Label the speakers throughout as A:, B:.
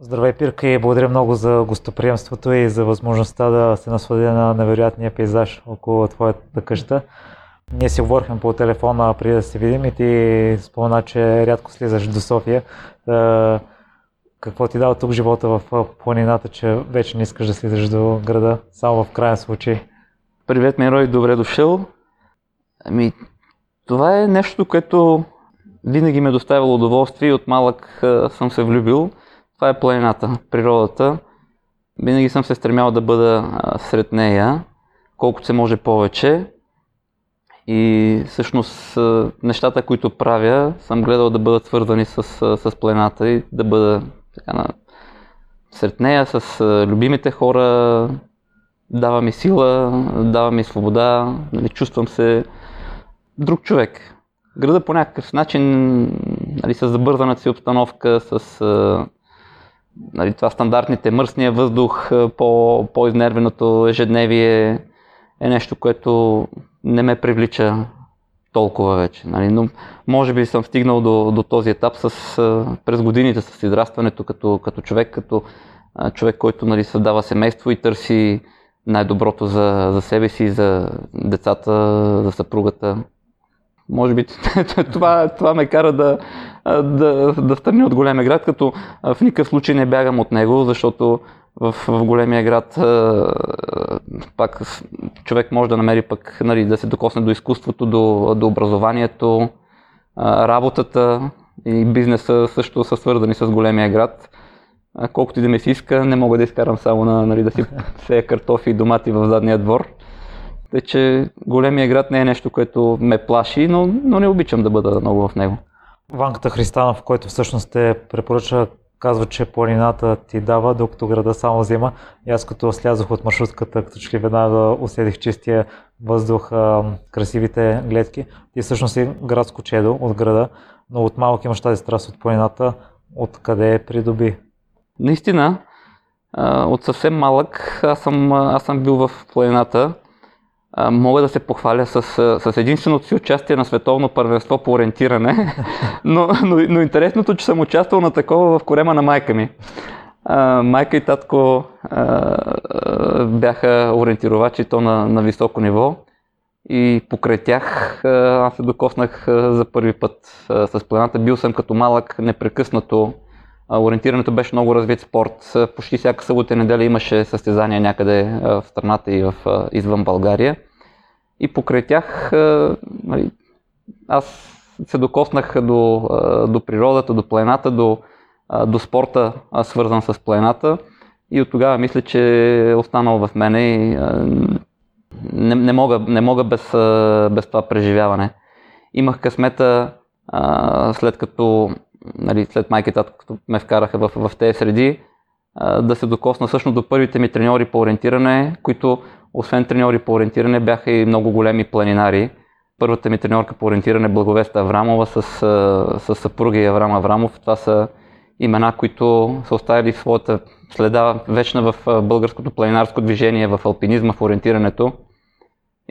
A: Здравей, Пирка, и благодаря много за гостоприемството и за възможността да се насладя на невероятния пейзаж около твоята къща. Ние си говорихме по телефона преди да се видим и ти спомена, че рядко слизаш до София. Какво ти дава тук живота в планината, че вече не искаш да слизаш до града, само в крайен случай?
B: Привет, Мирой, добре дошъл. Ами, това е нещо, което винаги ме е доставило удоволствие и от малък съм се влюбил. Това е планината, природата. Винаги съм се стремял да бъда сред нея, колкото се може повече. И всъщност нещата, които правя, съм гледал да бъдат свързани с, с планината и да бъда така, на, сред нея, с любимите хора, дава ми сила, дава ми свобода, нали, чувствам се друг човек. Града по някакъв начин, нали, с забързаната си обстановка, с нали, това стандартните мръсния въздух, по, по-изнервеното ежедневие е нещо, което не ме привлича толкова вече. Нали? Но може би съм стигнал до, до този етап с, през годините с израстването като, като човек, като човек, който нали, създава семейство и търси най-доброто за, за себе си, за децата, за съпругата. Може би това, това ме кара да, да, да стърня от големия град, като в никакъв случай не бягам от него, защото в, в големия град пак човек може да намери пък нали, да се докосне до изкуството, до, до образованието, работата и бизнеса също са свързани с големия град. Колкото и да ми се иска, не мога да изкарам само на, нали, да си сея картофи и домати в задния двор. Тъй, че големия град не е нещо, което ме плаши, но, но не обичам да бъда много в него.
A: Ванката Христанов, който всъщност те препоръча, казва, че планината ти дава, докато града само взема. И аз като слязох от маршрутката, като че ли веднага усетих чистия въздух, красивите гледки. Ти всъщност си градско чедо от града, но от малък имаш тази страст от планината. Откъде придоби?
B: Наистина, от съвсем малък аз съм, аз съм бил в планината мога да се похваля с, с единственото си участие на световно първенство по ориентиране, но, но, но интересното, че съм участвал на такова в корема на майка ми. А, майка и татко а, бяха ориентировачи то на, на високо ниво и покрай тях аз се докоснах за първи път с планата. Бил съм като малък непрекъснато. Ориентирането беше много развит спорт. Почти всяка събота и неделя имаше състезания някъде в страната и в, извън България. И покрай тях нали, аз се докоснах до, до природата, до планината, до, до спорта, свързан с планината. И от тогава мисля, че е останал в мене и не, не мога, не мога без, без това преживяване. Имах късмета, след като, нали, след майка и като ме вкараха в, в тези среди, да се докосна всъщност до първите ми треньори по ориентиране, които освен треньори по ориентиране бяха и много големи планинари. Първата ми треньорка по ориентиране Благовеста Аврамова с, с съпруга Аврам Аврамов. Това са имена, които са оставили своята следа вечна в българското планинарско движение, в алпинизма, в ориентирането.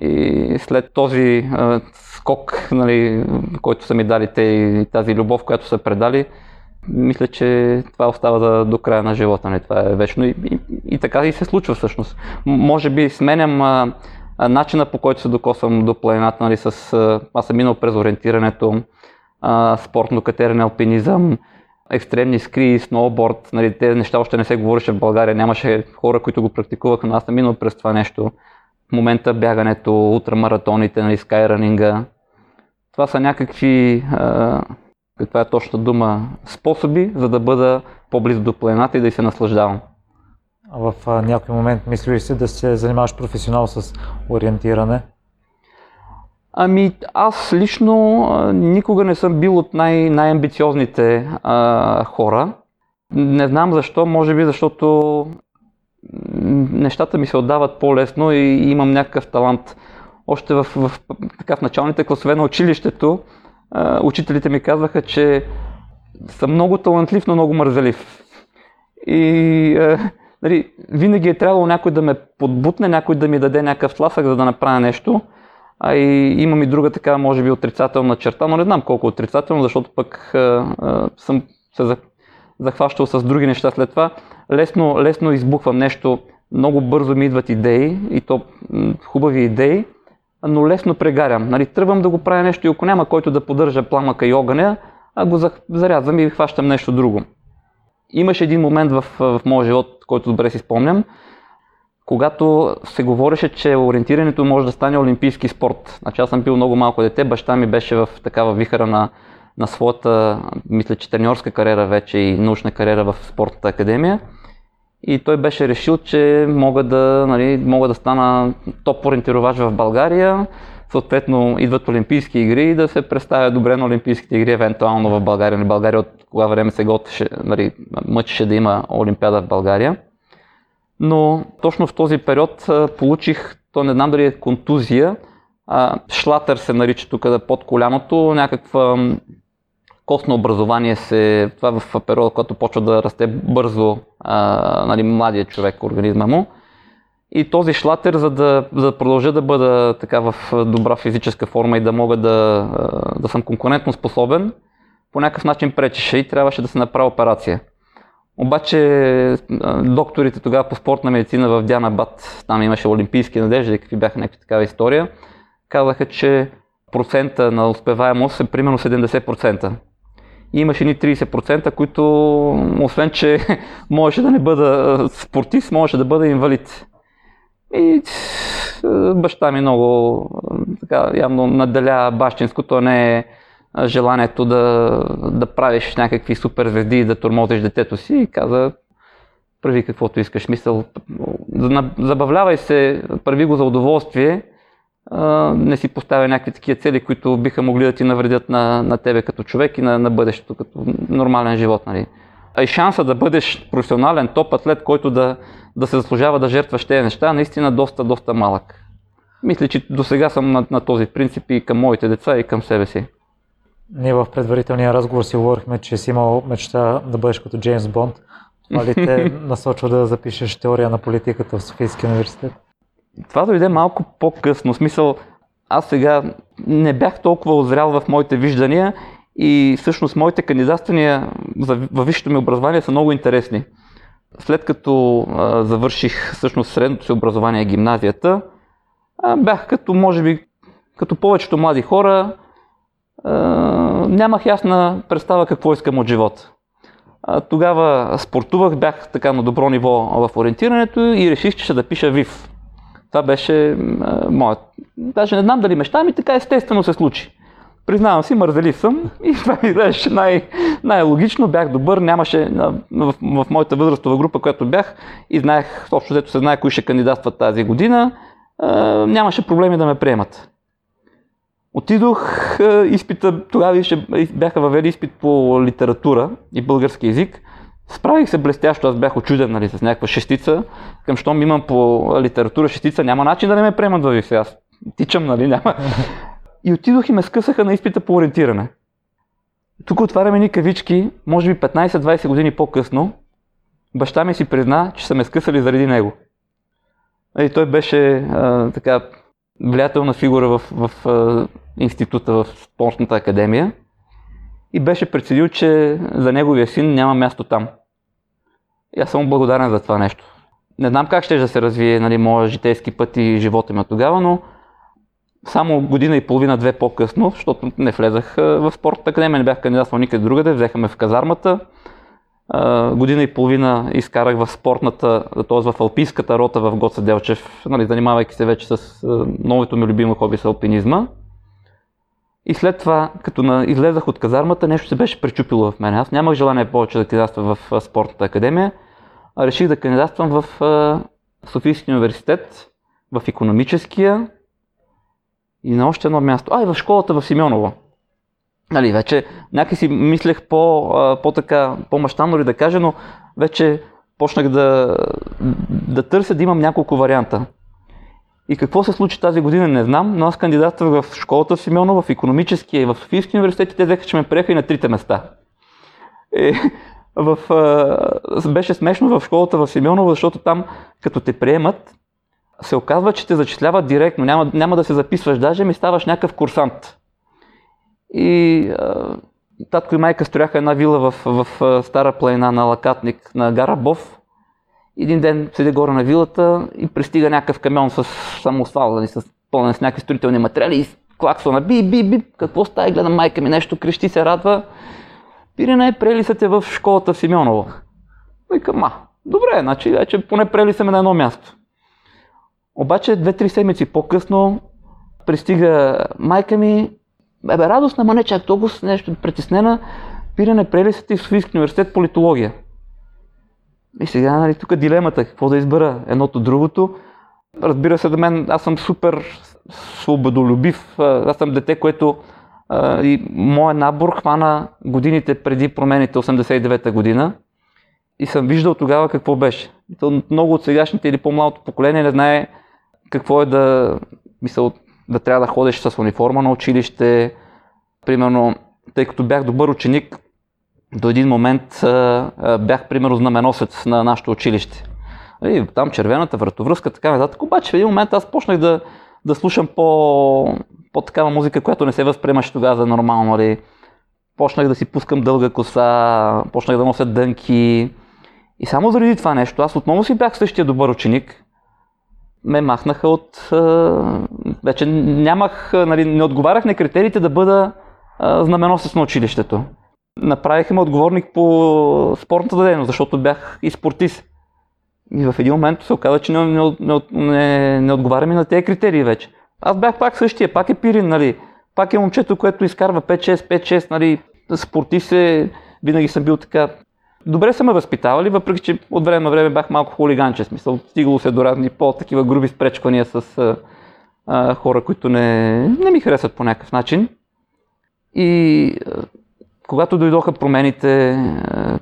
B: И след този скок, нали, който са ми дали те и тази любов, която са предали, мисля, че това остава за, до края на живота. Не? Това е вечно и, и, и така и се случва всъщност. Може би сменям а, а, начина по който се докосвам до планината, нали, с, а, аз съм минал през ориентирането, а, спортно катерене, алпинизъм, екстремни ски, сноуборд, нали, тези неща още не се говореше в България, нямаше хора, които го практикуваха, но аз съм минал през това нещо. В момента бягането, ултрамаратоните, нали, скайранинга. Това са някакви а, каква е точната дума, способи, за да бъда по-близо до планината и да й се наслаждавам.
A: А в а, някой момент мислиш ли си да се занимаваш професионално с ориентиране?
B: Ами аз лично а, никога не съм бил от най- най-амбициозните а, хора. Не знам защо, може би защото нещата ми се отдават по-лесно и имам някакъв талант. Още в, в, така, в началните класове на училището учителите ми казваха, че съм много талантлив, но много мързелив. И а, нали, винаги е трябвало някой да ме подбутне, някой да ми даде някакъв тласък, за да направя нещо. А и имам и друга така, може би, отрицателна черта, но не знам колко отрицателно, защото пък а, а, съм се захващал с други неща след това. Лесно, лесно избухвам нещо, много бързо ми идват идеи и то хубави идеи, но лесно прегарям. Нали, тръгвам да го правя нещо и ако няма който да поддържа пламъка и огъня, а го зарязвам и хващам нещо друго. Имаше един момент в, в моя живот, който добре си спомням, когато се говореше, че ориентирането може да стане олимпийски спорт. Значи аз съм бил много малко дете, баща ми беше в такава вихара на, на своята, мисля, че треньорска кариера вече и научна кариера в спортната академия. И той беше решил, че мога да, нали, мога да стана топ ориентировач в България. Съответно, идват Олимпийски игри и да се представя добре на Олимпийските игри, евентуално в България. Нали, България от кога време се готвеше, нали, мъчеше да има Олимпиада в България. Но точно в този период получих, то не знам дали е контузия, а, шлатър се нарича тук под коляното, някаква костно образование се, това е в периода, когато почва да расте бързо а, нали, младия човек, организма му. И този шлатер, за да, за да продължа да бъда така в добра физическа форма и да мога да, да съм конкурентно способен, по някакъв начин пречеше и трябваше да се направи операция. Обаче докторите тогава по спортна медицина в Бат, там имаше олимпийски надежди какви бяха някакви такава история, казаха, че процента на успеваемост е примерно 70%. Имаше ни 30%, които, освен че можеше да не бъда спортист, можеше да бъда инвалид. И баща ми много така, явно наделя бащинското, не е желанието да, да правиш някакви суперзвезди и да тормозиш детето си и каза, прави каквото искаш. Мисъл, забавлявай се, прави го за удоволствие, не си поставя някакви такива цели, които биха могли да ти навредят на, на тебе като човек и на, на бъдещето, като нормален живот. Нали. А и шанса да бъдеш професионален топ атлет, който да, да се заслужава да жертваш тези неща, наистина доста, доста малък. Мисля, че до сега съм на, на този принцип и към моите деца и към себе си.
A: Ние в предварителния разговор си говорихме, че си имал мечта да бъдеш като Джеймс Бонд. Това ли те насочва да запишеш теория на политиката в Софийския университет?
B: Това дойде малко по-късно. В смисъл, аз сега не бях толкова озрял в моите виждания и всъщност моите кандидатствания във висшето ми образование са много интересни. След като а, завърших всъщност средното си образование гимназията, а, бях като, може би, като повечето млади хора, нямах ясна представа какво искам от живота. Тогава спортувах, бях така на добро ниво в ориентирането и реших, че ще да пиша ВИВ. Това беше моят. Даже не знам дали мечта, ми така естествено се случи. Признавам си, мързелив съм и това ми изглеждаше най- най-логично, бях добър, нямаше в, в, моята възрастова група, която бях и знаех, точно взето се знае кои ще кандидатстват тази година, нямаше проблеми да ме приемат. Отидох изпита, тогава бяха въвели изпит по литература и български язик. Справих се блестящо, аз бях очуден нали, с някаква шестица. Към щом имам по литература шестица, няма начин да не ме приемат в ВИФ. Аз тичам, нали, няма. И отидох и ме скъсаха на изпита по ориентиране. Тук отваряме ни кавички, може би 15-20 години по-късно. Баща ми си призна, че са ме скъсали заради него. И той беше а, така влиятелна фигура в, в, в института, в спортната академия и беше преценил, че за неговия син няма място там. И аз съм благодарен за това нещо. Не знам как ще да се развие нали, моя житейски път и живота ми тогава, но само година и половина-две по-късно, защото не влезах в спортната академия, не бях кандидатствал никъде другаде, взеха ме в казармата, година и половина изкарах в спортната, т.е. в алпийската рота в Гоца Делчев, нали, занимавайки се вече с новото ми любимо хоби с алпинизма. И след това, като излезах от казармата, нещо се беше пречупило в мен. Аз нямах желание повече да кандидатствам в спортната академия, а реших да кандидатствам в Софийския университет, в економическия и на още едно място. А, и в школата в Симеоново. Нали, вече някак си мислех по, по така, по-мащабно ли да кажа, но вече почнах да, да търся да имам няколко варианта. И какво се случи тази година, не знам, но аз кандидатствах в школата в Симеоно, в економическия и в Софийския университет и те взеха, че ме приеха и на трите места. И, в, а, беше смешно в школата в Симеоново, защото там, като те приемат, се оказва, че те зачисляват директно, няма, няма да се записваш, даже ми ставаш някакъв курсант. И а, татко и майка строяха една вила в, в, в Стара планина на Лакатник на гара Бов. Един ден седи горе на вилата и пристига някакъв камион с самосвал, нали, с пълнен с някакви строителни материали и клаксва на би, би, би, какво става, гледа майка ми нещо, крещи се, радва. Пирина е, прели са те в школата в Симеоново. Викам, ма, добре, значи вече поне прели са ме на едно място. Обаче две-три седмици по-късно пристига майка ми, бе, радостна, ма не чак толкова нещо притеснена, пирене прели са ти в Софийски университет политология. И сега, нали, тук дилемата, какво да избера, едното, другото. Разбира се, да мен, аз съм супер свободолюбив. Аз съм дете, което а, и моят набор хвана годините преди промените 89-та година. И съм виждал тогава какво беше. Много от сегашните или по-малото поколение не знае какво е да, мисъл, да трябва да ходиш с униформа на училище. Примерно, тъй като бях добър ученик, до един момент бях примерно знаменосец на нашето училище. И там червената вратовръзка, така нататък. Обаче в един момент аз почнах да, да слушам по, по такава музика, която не се възприемаше тогава за нормално. Нали. Почнах да си пускам дълга коса, почнах да нося дънки. И само заради това нещо, аз отново си бях същия добър ученик. Ме махнаха от... Вече нямах, нали, не отговарях на критериите да бъда знаменосец на училището. Направиха ме отговорник по спортната дейност, защото бях и спортист. И в един момент се оказа, че не, не, не, не, не отговарям и на тези критерии вече. Аз бях пак същия, пак е пирин, нали. Пак е момчето, което изкарва 5-6, 5-6, нали. Спортист се, винаги съм бил така. Добре са ме възпитавали, въпреки че от време на време бях малко хулиганче, смисъл. Стигало се до разни по-такива груби спречквания с а, а, хора, които не, не ми харесват по някакъв начин. И когато дойдоха промените, е,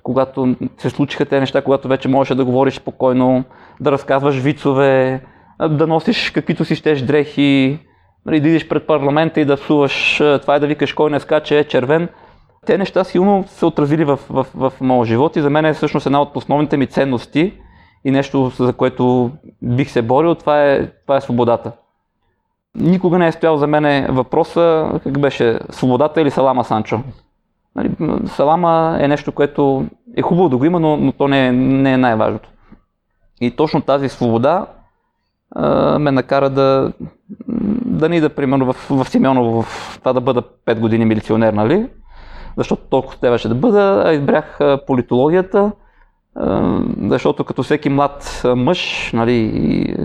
B: когато се случиха те неща, когато вече можеше да говориш спокойно, да разказваш вицове, е, да носиш каквито си щеш дрехи, нали, да идиш пред парламента и да псуваш е, това е да викаш кой не скаче е червен. Те неща силно се отразили в, в, в моят живот и за мен е всъщност една от основните ми ценности и нещо, за което бих се борил, това е, това е свободата. Никога не е стоял за мен въпроса как беше свободата или салама Санчо. Нали, салама е нещо, което е хубаво да го има, но, но то не е, не е най-важното. И точно тази свобода а, ме накара да, да не ида, примерно, в, в Симеоново, в това да бъда 5 години милиционер, нали? Защото толкова трябваше да бъда, а избрах политологията, а, защото като всеки млад мъж, нали, и,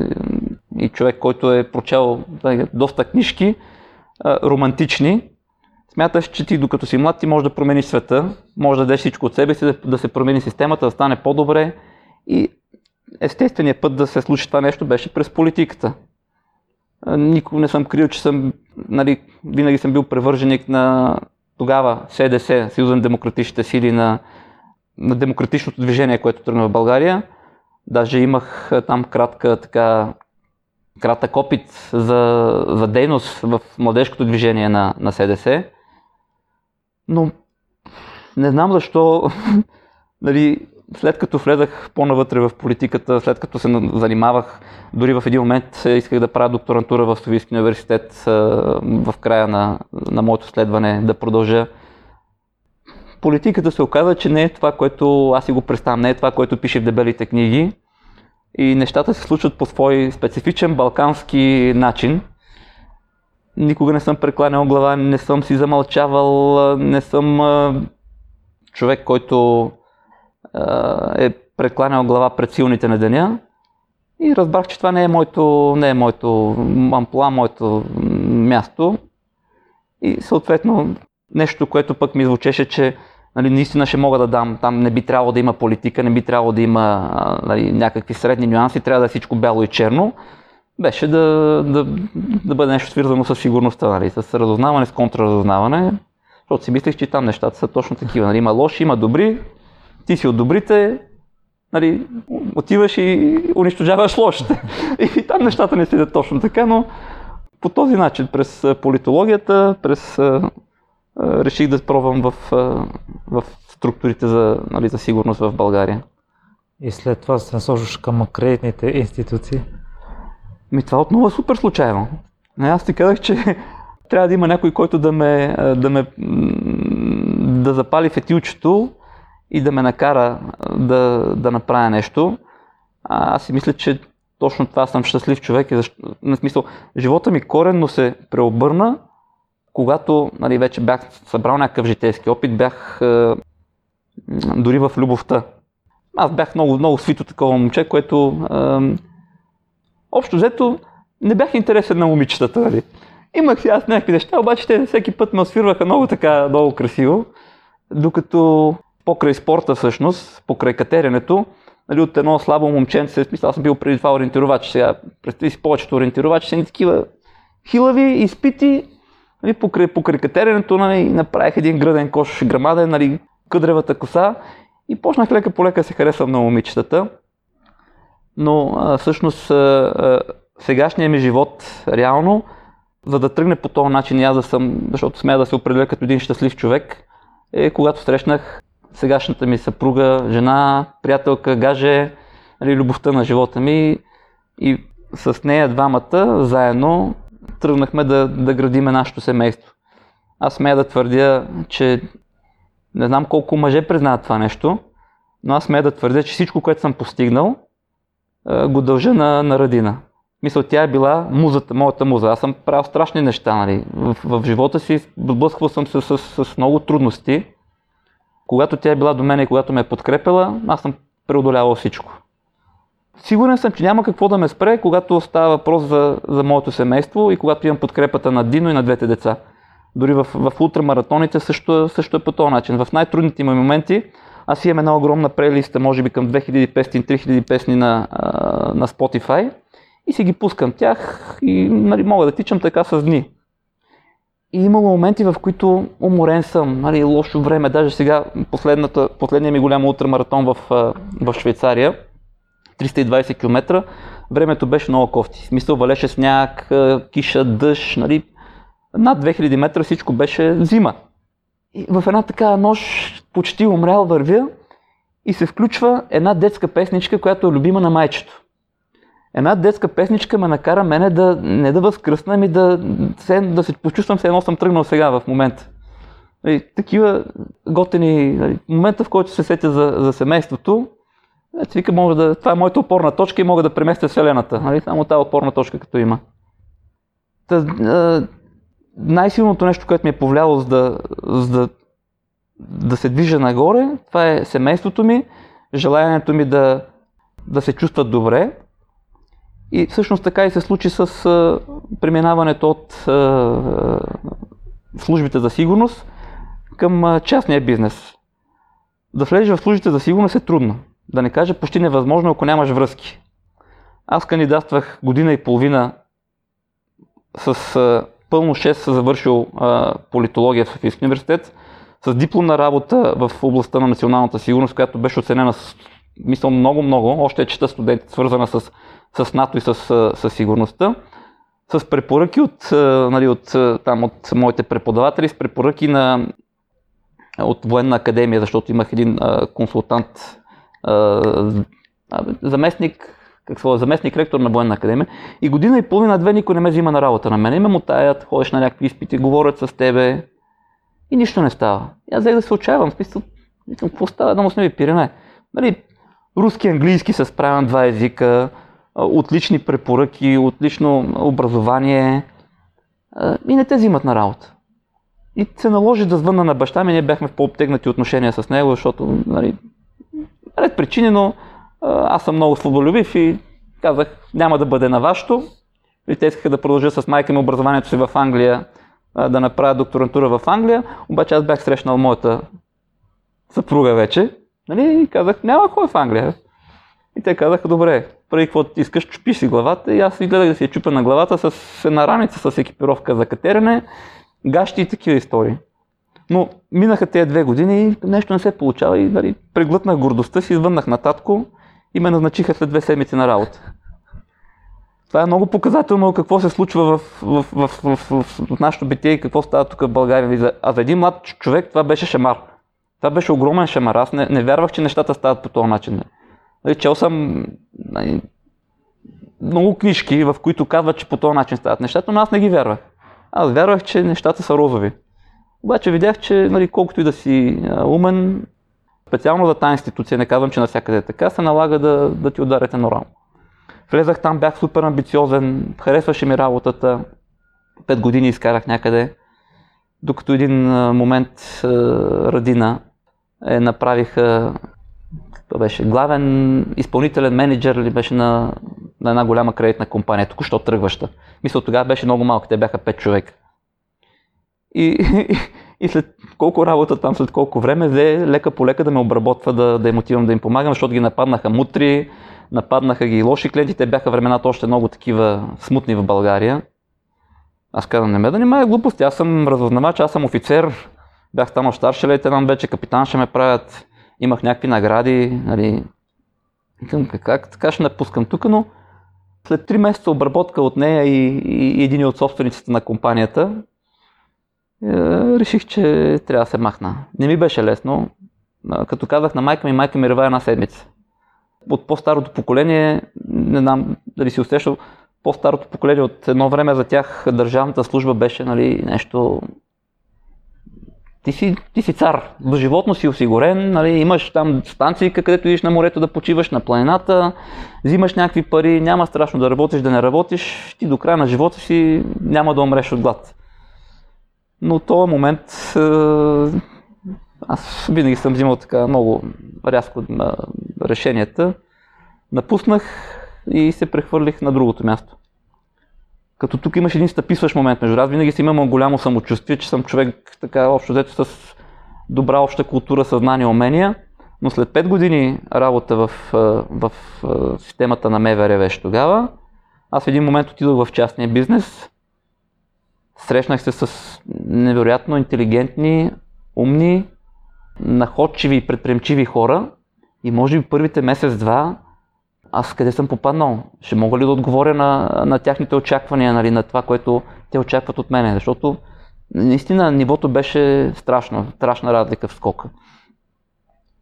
B: и човек, който е прочел нали, доста книжки, а, романтични, Смяташ, че ти докато си млад, ти можеш да промениш света, може да дадеш всичко от себе си, да, да се промени системата, да стане по-добре. И естественият път да се случи това нещо беше през политиката. Никога не съм крил, че съм, нали, винаги съм бил превърженик на тогава СДС, Съюза на демократичните сили, на, на демократичното движение, което тръгна в България. Даже имах там кратка така кратък опит за, за дейност в младежкото движение на, на СДС. Но не знам защо, нали, след като влезах по-навътре в политиката, след като се занимавах, дори в един момент исках да правя докторантура в Софийски университет в края на, на моето следване да продължа. Политиката се оказа, че не е това, което аз си го представям, не е това, което пише в дебелите книги. И нещата се случват по свой специфичен балкански начин никога не съм прекланял глава, не съм си замълчавал, не съм човек, който е прекланял глава пред силните на деня. И разбрах, че това не е моето, не е моето ампла, моето място. И съответно нещо, което пък ми звучеше, че нали, наистина ще мога да дам. Там не би трябвало да има политика, не би трябвало да има нали, някакви средни нюанси, трябва да е всичко бяло и черно беше да, да, да бъде нещо свързано с сигурността, нали, с разузнаване, с контраразузнаване, защото си мислех, че там нещата са точно такива. Нали, има лоши, има добри, ти си от добрите, нали, отиваш и унищожаваш лошите. И там нещата не седят точно така, но по този начин, през политологията, през реших да пробвам в, в структурите за, нали, за сигурност в България.
A: И след това се насочваш към кредитните институции?
B: Ми това отново е супер случайно. Не, аз ти казах, че трябва да има някой, който да ме, да ме да запали фетилчето и да ме накара да, да направя нещо. А, аз си мисля, че точно това съм щастлив човек. Защо, на смисъл, живота ми коренно се преобърна, когато нали, вече бях събрал някакъв житейски опит, бях е, дори в любовта. Аз бях много, много свито такова момче, което е, общо взето не бях интересен на момичетата. Нали. Имах си аз някакви неща, обаче те всеки път ме освирваха много така, много красиво, докато покрай спорта всъщност, покрай катеренето, нали, от едно слабо момченце, смисъл, аз съм бил преди това ориентировач, сега представи си повечето ориентировачи са ни такива хилави, изпити, нали, покрай, покрай катеренето, нали, направих един граден кош, грамаден, нали, къдревата коса и почнах лека по лека се харесвам на момичетата. Но а, всъщност а, а, сегашният ми живот реално, за да тръгне по този начин аз да съм, защото смея да се определя като един щастлив човек, е когато срещнах сегашната ми съпруга, жена, приятелка, гаже, нали, любовта на живота ми и с нея двамата заедно тръгнахме да, да градиме нашето семейство. Аз смея да твърдя, че не знам колко мъже признават това нещо, но аз смея да твърдя, че всичко, което съм постигнал, го дължа на, на Радина. Мисля, тя е била музата, моята муза. Аз съм правил страшни неща. Нали. В, в живота си блъсквал съм се с, с, с много трудности. Когато тя е била до мен и когато ме е подкрепила, аз съм преодолявал всичко. Сигурен съм, че няма какво да ме спре, когато става въпрос за, за моето семейство и когато имам подкрепата на Дино и на двете деца. Дори в, в ултрамаратоните също, също е по този начин. В най-трудните ми моменти аз имам една огромна прелиста, може би към 2500-3000 песни на, на Spotify и си ги пускам тях и нали, мога да тичам така с дни. И имало моменти, в които уморен съм, нали, лошо време, даже сега последният ми голям ултрамаратон в, в Швейцария, 320 км, времето беше много кофти. В смисъл валеше сняг, киша, дъжд, нали, над 2000 метра всичко беше зима. И в една такава нощ почти умрял вървя и се включва една детска песничка, която е любима на майчето една детска песничка ме накара мене да не да възкръсна, ами да, да се почувствам, все едно съм тръгнал сега в момента. И, такива готени, нали, момента в който се сетя за, за семейството, ето вика, може да, това е моята опорна точка и мога да преместя Вселената. Нали? Само тази опорна точка като има. Та, най-силното нещо, което ми е повлияло за да, за да, да се движа нагоре, това е семейството ми, желанието ми да, да се чувстват добре, и всъщност така и се случи с а, преминаването от а, службите за сигурност към а, частния бизнес. Да влезеш в службите за сигурност е трудно. Да не кажа почти невъзможно, ако нямаш връзки. Аз кандидатствах година и половина с пълно 6 завършил а, политология в Софийския университет, с дипломна работа в областта на националната сигурност, която беше оценена с, мисля, много-много, още чета студент, свързана с с НАТО и с, с сигурността, с препоръки от, нали, от, там, от моите преподаватели, с препоръки на, от военна академия, защото имах един а, консултант, а, заместник, какво, заместник ректор на военна академия. И година и половина, две никой не ме взима на работа на мен. И ме мутаят, ходиш на някакви изпити, говорят с тебе и нищо не става. И аз взех да се отчаявам. Смисъл, какво става? Да му сме ви пирене. Нали, руски, английски се справям два езика, отлични препоръки, отлично образование и не те взимат на работа. И се наложи да звънна на баща ми, ние бяхме в по-обтегнати отношения с него, защото, нали, ред причини, но аз съм много свободолюбив и казах, няма да бъде на вашето. И те искаха да продължа с майка ми образованието си в Англия, да направя докторантура в Англия, обаче аз бях срещнал моята съпруга вече. Нали, и казах, няма кой в Англия. И те казаха, добре, преди какво искаш, чупи си главата. И аз си гледах да си я чупя на главата с една раница, с екипировка за катерене, гащи и такива истории. Но минаха тези две години и нещо не се получава и нали, преглътнах гордостта си, извъннах на татко и ме назначиха след две седмици на работа. Това е много показателно какво се случва в, в, в, в, в, в нашото битие и какво става тук в България. А за един млад човек това беше шамар. Това беше огромен шамар. Аз не, не вярвах, че нещата стават по този начин. Нали, чел съм нали, много книжки, в които казват, че по този начин стават нещата, но аз не ги вярвах. Аз вярвах, че нещата са розови. Обаче видях, че нали, колкото и да си умен, специално за тази институция, не казвам, че навсякъде е така, се налага да, да ти ударите норално. Влезах там, бях супер амбициозен, харесваше ми работата. Пет години изкарах някъде, докато един момент Радина е направиха това беше главен изпълнителен менеджер ли беше на, на една голяма кредитна компания, току-що тръгваща. Мисля, тогава беше много малко, те бяха 5 човека. И, и, и след колко работа там, след колко време, взе лека по лека да ме обработва, да, да им отивам да им помагам, защото ги нападнаха мутри, нападнаха ги лоши клиенти, те бяха времената още много такива смутни в България. Аз казвам, не ме да немая глупости, аз съм разузнавач, аз съм офицер, бях станал старши лейтенант вече, капитан ще ме правят, имах някакви награди, нали. Как така ще напускам тук, но след 3 месеца обработка от нея и, и, и един от собствениците на компанията, реших, че трябва да се махна. Не ми беше лесно. Като казах на майка ми, майка ми рева една седмица. От по-старото поколение, не знам дали си усещал, по-старото поколение от едно време за тях държавната служба беше нали, нещо ти си, ти си цар, животно си осигурен, нали, имаш там станции, където идиш на морето да почиваш на планината, взимаш някакви пари, няма страшно да работиш, да не работиш, ти до края на живота си няма да умреш от глад. Но в този момент е, аз винаги съм взимал така много рязко решенията. Напуснах и се прехвърлих на другото място. Като тук имаш един стъписващ момент между аз винаги си имам голямо самочувствие, че съм човек така общо взето с добра обща култура, съзнание, умения, но след 5 години работа в, в, в системата на МВР тогава, аз в един момент отидох в частния бизнес, срещнах се с невероятно интелигентни, умни, находчиви и предприемчиви хора и може би първите месец-два аз къде съм попаднал? Ще мога ли да отговоря на, на тяхните очаквания, нали, на това, което те очакват от мене? Защото наистина нивото беше страшно, страшна разлика в скока.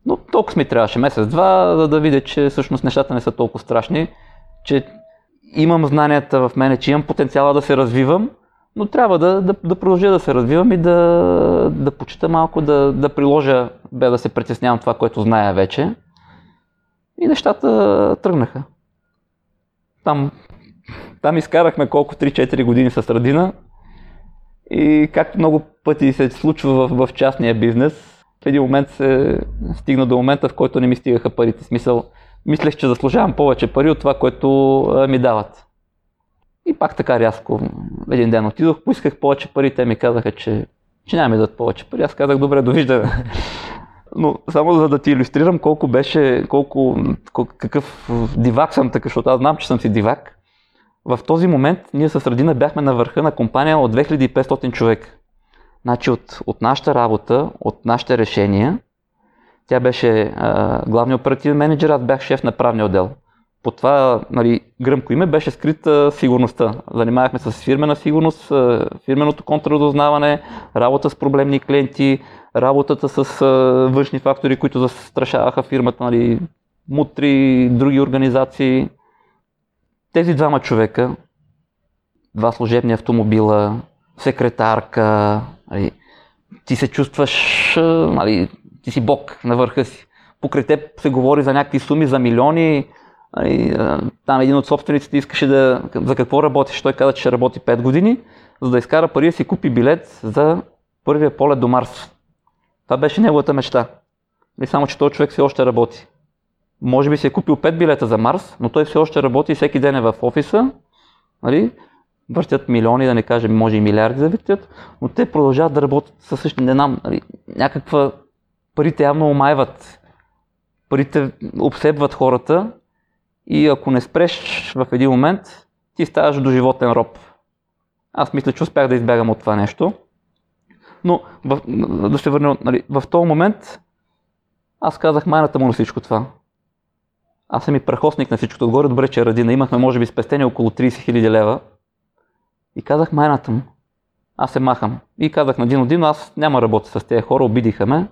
B: Но толкова ми трябваше месец-два, за да видя, че всъщност нещата не са толкова страшни, че имам знанията в мене, че имам потенциала да се развивам, но трябва да, да, да продължа да се развивам и да, да почита малко, да, да приложа, бе да се притеснявам това, което зная вече. И нещата тръгнаха. Там, там изкарахме колко 3-4 години с Радина. И както много пъти се случва в, в частния бизнес, в един момент се стигна до момента, в който не ми стигаха парите. Смисъл, мислех, че заслужавам повече пари от това, което ми дават. И пак така рязко един ден отидох, поисках повече пари, те ми казаха, че, че няма ми дадат повече пари. Аз казах, добре, довиждане. Но само за да ти иллюстрирам колко беше, колко, какъв дивак съм така, защото аз знам, че съм си дивак. В този момент ние с Радина бяхме на върха на компания от 2500 човек. Значи от, от нашата работа, от нашите решения, тя беше а, главният оперативен менеджер, аз бях шеф на правния отдел. По това нали, гръмко име беше скрита сигурността. Занимавахме с фирмена сигурност, фирменото контрадознаване, работа с проблемни клиенти, работата с външни фактори, които застрашаваха фирмата, нали, мутри, други организации. Тези двама човека, два служебни автомобила, секретарка, нали, ти се чувстваш, нали, ти си бог на върха си. Покрай теб се говори за някакви суми, за милиони. Нали, там един от собствениците искаше да... За какво работиш? Той каза, че ще работи 5 години, за да изкара пари да си купи билет за първия полет до Марс. Това беше неговата мечта. И само, че този човек все още работи. Може би си е купил 5 билета за Марс, но той все още работи и всеки ден е в офиса. Нали? Въртят милиони, да не кажем, може и милиарди да въртят, но те продължават да работят със същи, не знам, нали? някаква... Парите явно омайват. Парите обсебват хората и ако не спреш в един момент, ти ставаш до животен роб. Аз мисля, че успях да избягам от това нещо. Но в, да се върнем, нали, в този момент аз казах майната му на всичко това. Аз съм и прахосник на всичкото отгоре, добре, че е Радина. Имахме, може би, спестени около 30 000 лева. И казах майната му. Аз се махам. И казах на Дино, Дино, аз няма работа с тези хора, обидиха ме.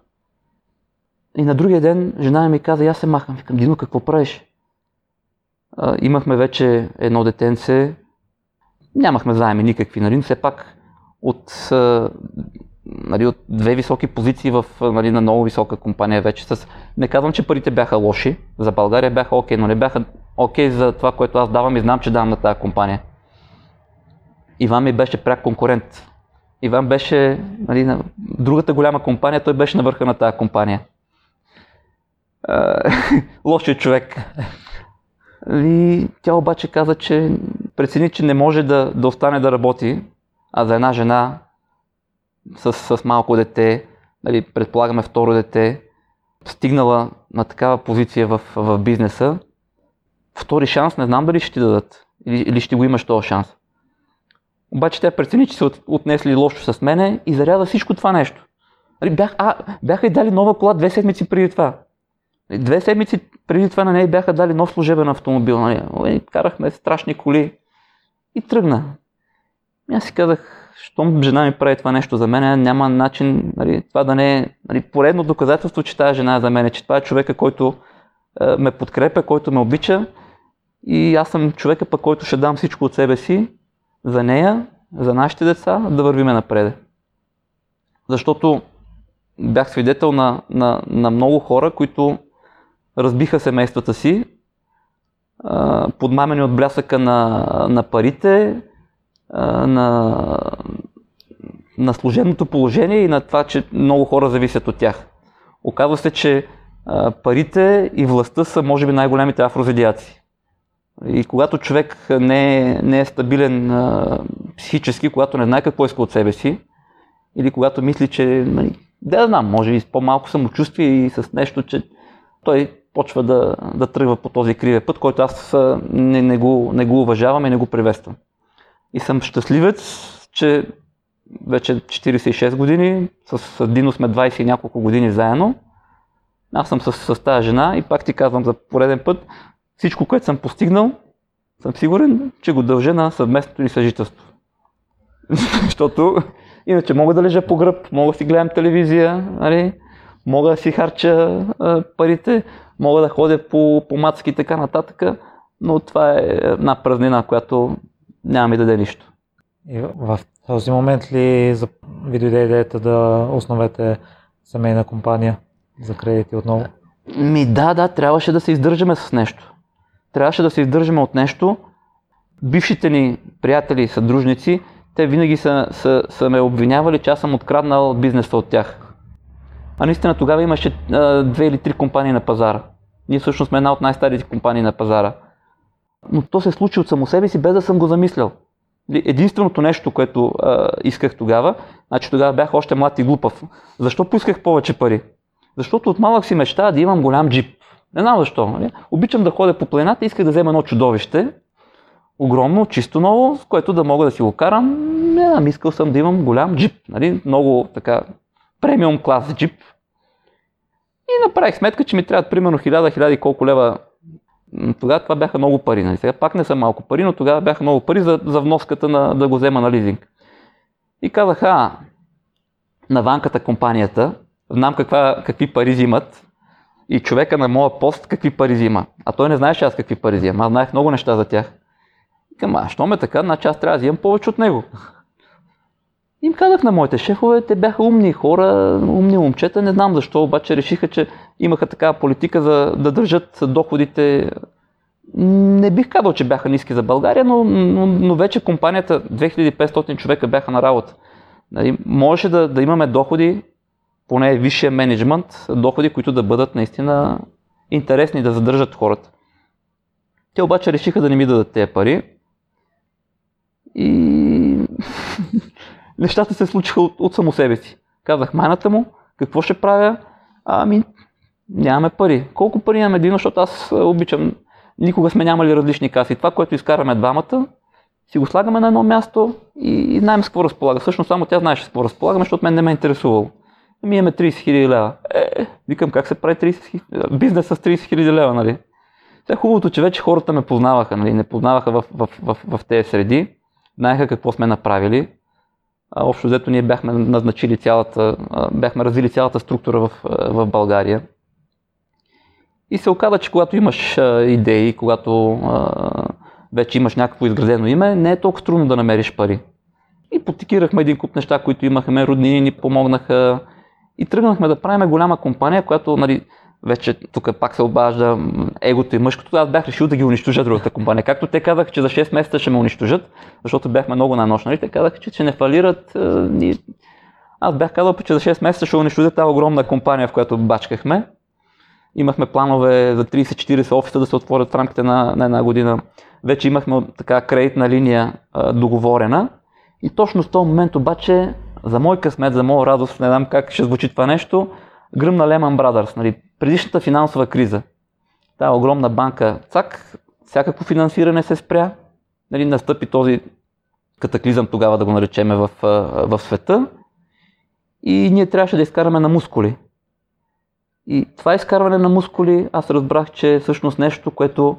B: И на другия ден жена ми каза, аз се махам. Викам, Дино, какво правиш? Имахме вече едно детенце. Нямахме заеми никакви, нали? Все пак от, нали, от две високи позиции в, нали, на много висока компания вече. С... Не казвам, че парите бяха лоши, за България бяха окей, но не бяха окей за това, което аз давам и знам, че давам на тази компания. Иван ми беше пряк конкурент. Иван беше нали, на другата голяма компания, той беше на върха на тази компания. Лошият човек. И тя обаче каза, че прецени, че не може да, да остане да работи, а за една жена с, с малко дете, нали, предполагаме второ дете, стигнала на такава позиция в, в бизнеса, втори шанс не знам дали ще ти дадат или, или ще го имаш този шанс. Обаче тя прецени, че са отнесли лошо с мене и заряза всичко това нещо. Нали, бях, а, бяха и дали нова кола две седмици преди това. Две седмици преди това на нея бяха дали нов служебен автомобил. Нали. Карахме страшни коли и тръгна. И аз си казах, щом жена ми прави това нещо за мен, няма начин нали, това да не е нали, поредно доказателство, че тази жена е за мен, че това е човека, който е, ме подкрепя, който ме обича и аз съм човека, пък, който ще дам всичко от себе си за нея, за нашите деца, да вървиме напред. Защото бях свидетел на, на, на много хора, които разбиха семействата си, подмамени от блясъка на, на парите, на, на служебното положение и на това, че много хора зависят от тях. Оказва се, че парите и властта са, може би, най-големите афрозидиаци. И когато човек не е, не е стабилен а, психически, когато не знае какво иска от себе си, или когато мисли, че, нали, да знам, може и с по-малко самочувствие и с нещо, че той почва да, да тръгва по този криве път, който аз не, не, го, не го уважавам и не го приветствам. И съм щастливец, че вече 46 години, с Дино сме 20 и няколко години заедно. Аз съм с, с тази жена и пак ти казвам за пореден път, всичко, което съм постигнал, съм сигурен, че го дължа на съвместното ни съжителство. Защото иначе мога да лежа по гръб, мога да си гледам телевизия, нали? мога да си харча а, парите, мога да ходя по, по мацки и така нататък, но това е една празнина, която няма ми даде нищо.
A: И в този момент ли ви дойде идеята да основете семейна компания за кредити отново?
B: Ми да, да, трябваше да се издържаме с нещо. Трябваше да се издържаме от нещо. Бившите ни приятели и съдружници, те винаги са, са, са ме обвинявали, че аз съм откраднал бизнеса от тях. А наистина тогава имаше а, две или три компании на пазара. Ние всъщност сме една от най-старите компании на пазара. Но то се случи от само себе си, без да съм го замислял. Единственото нещо, което а, исках тогава, значи тогава бях още млад и глупав. Защо поисках повече пари? Защото от малък си мечтая да имам голям джип. Не знам защо. Нали? Обичам да ходя по планината и исках да взема едно чудовище, огромно, чисто ново, с което да мога да си го карам. Не знам, искал съм да имам голям джип. Нали? Много така премиум клас джип. И направих сметка, че ми трябва примерно 1000-1000 и колко лева. Тогава това бяха много пари. Нали? Сега пак не са малко пари, но тогава бяха много пари за, за вноската на, да го взема на лизинг. И казах, а, на ванката компанията, знам каква, какви пари взимат и човека на моя пост какви пари взима. А той не знаеше аз какви пари взимам. Аз знаех много неща за тях. Викам, а що ме така, значи аз трябва да взимам повече от него. Им казах на моите шефове, те бяха умни хора, умни момчета, не знам защо, обаче решиха, че имаха такава политика за да държат доходите. Не бих казал, че бяха ниски за България, но, но, но вече компанията, 2500 човека бяха на работа. Нали, можеше да, да имаме доходи, поне висшия менеджмент, доходи, които да бъдат наистина интересни да задържат хората. Те обаче решиха да не ми дадат тези пари. И нещата се случиха от, от само себе си. Казах майната му, какво ще правя? Ами, нямаме пари. Колко пари имаме един, защото аз обичам, никога сме нямали различни каси. Това, което изкараме двамата, си го слагаме на едно място и, знаем с какво разполага. Всъщност само тя знаеше с какво разполагаме, защото мен не ме е интересувало. Ами имаме 30 хиляди лева. Е, викам как се прави 30 хиляди, бизнес с 30 хиляди лева, нали? Сега хубавото, че вече хората ме познаваха, нали? Не познаваха в, в, в, в тези среди. Знаеха какво сме направили. Общо взето ние бяхме назначили цялата, бяхме развили цялата структура в, в България. И се оказа, че когато имаш идеи, когато вече имаш някакво изградено име, не е толкова трудно да намериш пари. И потикирахме един куп неща, които имахме, роднини ни помогнаха. И тръгнахме да правим голяма компания, която нали, вече тук пак се обажда егото и мъжкото. Аз бях решил да ги унищожа другата компания. Както те казаха, че за 6 месеца ще ме унищожат, защото бяхме много на нощ. Нали? Те казаха, че ще не фалират. Е, аз бях казал, че за 6 месеца ще унищожат тази огромна компания, в която бачкахме. Имахме планове за 30-40 офиса да се отворят в рамките на, на една година. Вече имахме така кредитна линия а, договорена. И точно в този момент обаче, за мой късмет, за моя радост, не знам как ще звучи това нещо, гръмна Lehman Brothers, нали, предишната финансова криза. Та огромна банка, цак, всякакво финансиране се спря, нали, настъпи този катаклизъм тогава да го наречеме в, в света и ние трябваше да изкараме на мускули. И това изкарване на мускули, аз разбрах, че е всъщност нещо, което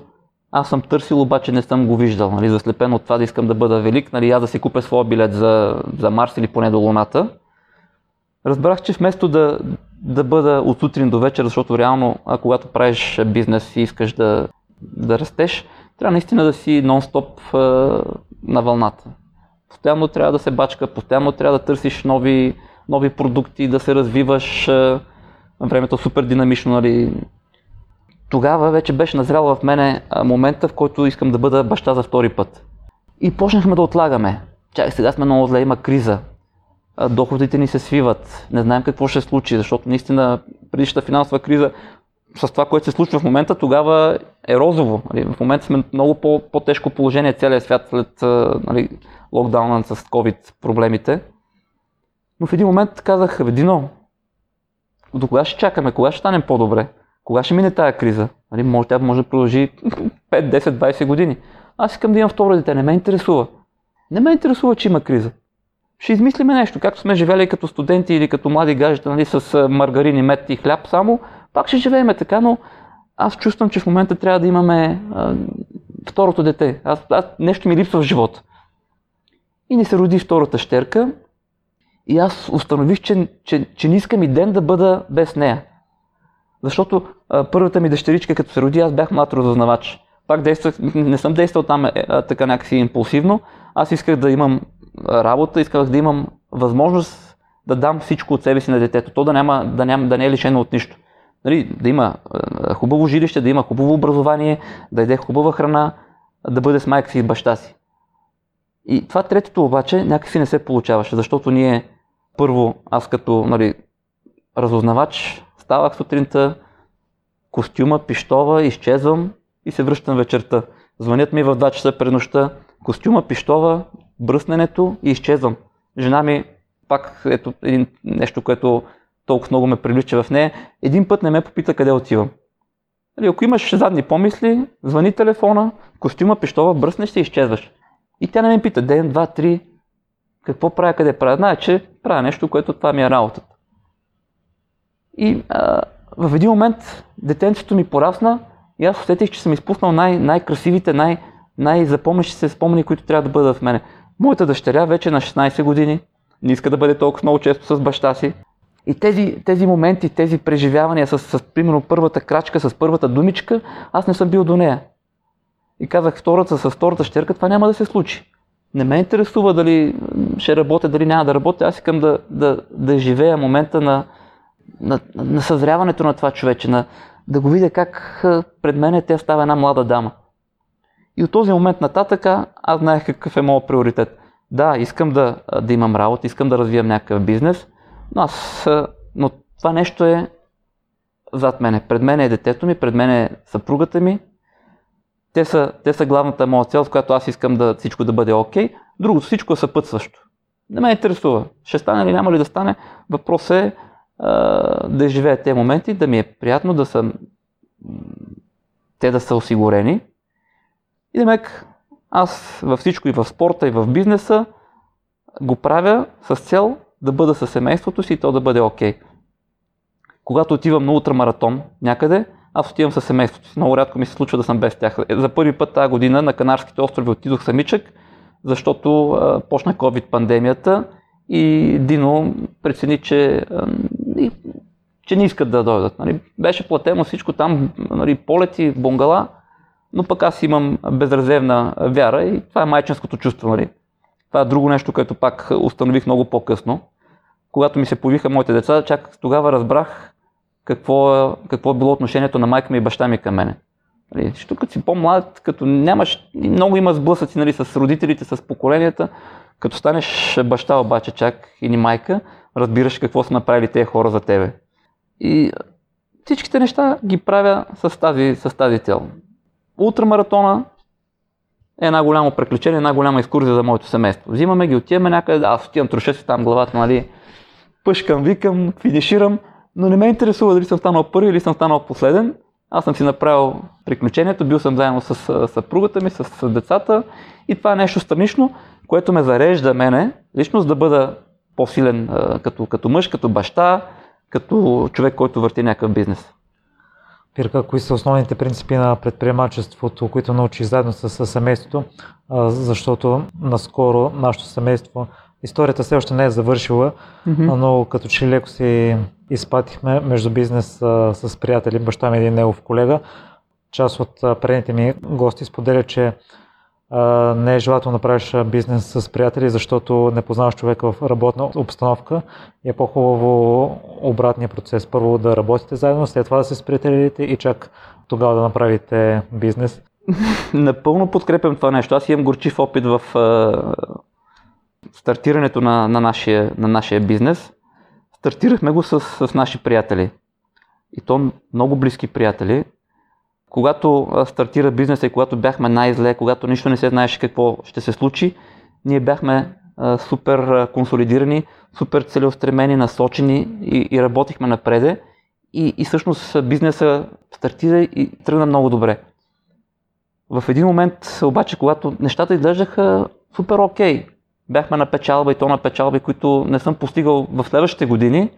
B: аз съм търсил, обаче не съм го виждал. Нали, заслепен от това да искам да бъда велик, нали, аз да си купя своя билет за, за Марс или поне до Луната. Разбрах, че вместо да, да бъда от сутрин до вечер, защото реално, а когато правиш бизнес и искаш да, да растеш, трябва наистина да си нон-стоп на вълната. Постоянно трябва да се бачка, постоянно трябва да търсиш нови, нови продукти, да се развиваш. Времето супер динамично, нали, тогава вече беше назрял в мене момента, в който искам да бъда баща за втори път. И почнахме да отлагаме. Чакай, сега сме много зле, има криза. Доходите ни се свиват. Не знаем какво ще случи, защото наистина предишната финансова криза с това, което се случва в момента, тогава е розово. Нали, в момента сме много по- по-тежко положение целият свят след нали, локдауна с COVID проблемите. Но в един момент казах, Дино, до кога ще чакаме, кога ще станем по-добре? Кога ще мине тая криза? Нали, може, тя може да продължи 5, 10, 20 години. Аз искам да имам второ дете, не ме интересува. Не ме интересува, че има криза. Ще измислиме нещо, както сме живели като студенти или като млади гаджета, нали, с маргарини, мед и хляб само, пак ще живееме така, но аз чувствам, че в момента трябва да имаме а, второто дете. Аз, аз, нещо ми липсва в живота. И не се роди втората щерка. И аз установих, че, че, че не искам и ден да бъда без нея. Защото а, първата ми дъщеричка, като се роди, аз бях млад разузнавач. Пак действах, не съм действал там е, а, така някакси импулсивно. Аз исках да имам работа, исках да имам възможност да дам всичко от себе си на детето. То да, няма, да, няма, да не е лишено от нищо. Нали, да има а, хубаво жилище, да има хубаво образование, да яде хубава храна, да бъде с майка си и баща си. И това третото обаче някакси не се получаваше, защото ние първо, аз като нали, разузнавач, ставах сутринта, костюма, пиштова, изчезвам и се връщам вечерта. Звънят ми в 2 часа пред нощта, костюма, пиштова, бръсненето и изчезвам. Жена ми, пак ето един нещо, което толкова много ме привлича в нея, един път не ме попита къде отивам. Нали, ако имаш задни помисли, звъни телефона, костюма, пиштова, бръснеш и изчезваш. И тя не ме пита ден, два, три, какво правя, къде правя. Знае, че правя нещо, което това ми е работата. И а, в един момент детенцето ми порасна и аз усетих, че съм изпуснал най- най-красивите, най- най-запомнящи се спомени, които трябва да бъдат в мене. Моята дъщеря вече на 16 години, не иска да бъде толкова много често с баща си. И тези, тези моменти, тези преживявания с, с, примерно, първата крачка, с първата думичка, аз не съм бил до нея. И казах, втората с втората щерка, това няма да се случи. Не ме интересува дали ще работя, дали няма да работя. Аз искам да, да, да живея момента на, на, на съзряването на това човече, на, да го видя как пред мен тя става една млада дама. И от този момент нататък аз знаех какъв е моят приоритет. Да, искам да, да имам работа, искам да развивам някакъв бизнес, но, аз, но това нещо е зад мене. Пред мен е детето ми, пред мен е съпругата ми. Те са, те са главната моя цел, с която аз искам да всичко да бъде окей. Okay. Другото всичко е съпътстващо. Не ме интересува. Ще стане или няма ли да стане. Въпросът е да живеят тези моменти, да ми е приятно да са те да са осигурени. И демек, аз във всичко и в спорта, и в бизнеса го правя с цел да бъда със семейството си и то да бъде окей. Okay. Когато отивам на ултрамаратон някъде, аз отивам със семейството си. Много рядко ми се случва да съм без тях. За първи път тази година на Канарските острови отидох самичък, защото а, почна COVID пандемията и Дино прецени, че и, че не искат да дойдат. Нали. Беше платено всичко там, нали, полети, бунгала, но пък аз имам безрезервна вяра и това е майчинското чувство. Нали. Това е друго нещо, което пак установих много по-късно. Когато ми се появиха моите деца, чак тогава разбрах какво какво е било отношението на майка ми и баща ми към мене. Нали, защото като си по-млад, като нямаш, много има сблъсъци нали, с родителите, с поколенията, като станеш баща обаче чак или майка, разбираш какво са направили тези хора за тебе. И всичките неща ги правя с тази, с тази цел. Ултрамаратона е една голямо приключение, една голяма екскурзия за моето семейство. Взимаме ги, отиваме някъде, аз отивам, троша си там главата, нали, пъшкам, викам, финиширам, но не ме интересува дали съм станал първи или съм станал последен. Аз съм си направил приключението, бил съм заедно с съпругата ми, с, с децата и това е нещо странично, което ме зарежда мене, лично за да бъда по-силен като, като мъж, като баща, като човек, който върти някакъв бизнес.
A: Пирка, кои са основните принципи на предприемачеството, които научи заедно с семейството, защото наскоро нашето семейство, историята все още не е завършила, mm-hmm. но като че леко си изпатихме между бизнес с приятели, баща ми е един негов колега. Част от предните ми гости споделя, че не е желателно да правиш бизнес с приятели, защото не познаваш човека в работна обстановка и е по-хубаво обратния процес. Първо да работите заедно, след това да се сприятелите и чак тогава да направите бизнес.
B: Напълно подкрепям това нещо. Аз имам горчив опит в стартирането на, на, нашия, на нашия бизнес. Стартирахме го с, с наши приятели. И то много близки приятели когато стартира бизнеса и когато бяхме най-зле, когато нищо не се знаеше какво ще се случи, ние бяхме супер консолидирани, супер целеустремени, насочени и, и работихме напреде. И, и всъщност бизнеса стартира и тръгна много добре. В един момент обаче, когато нещата изглеждаха супер окей, бяхме на печалба и то на печалби, които не съм постигал в следващите години,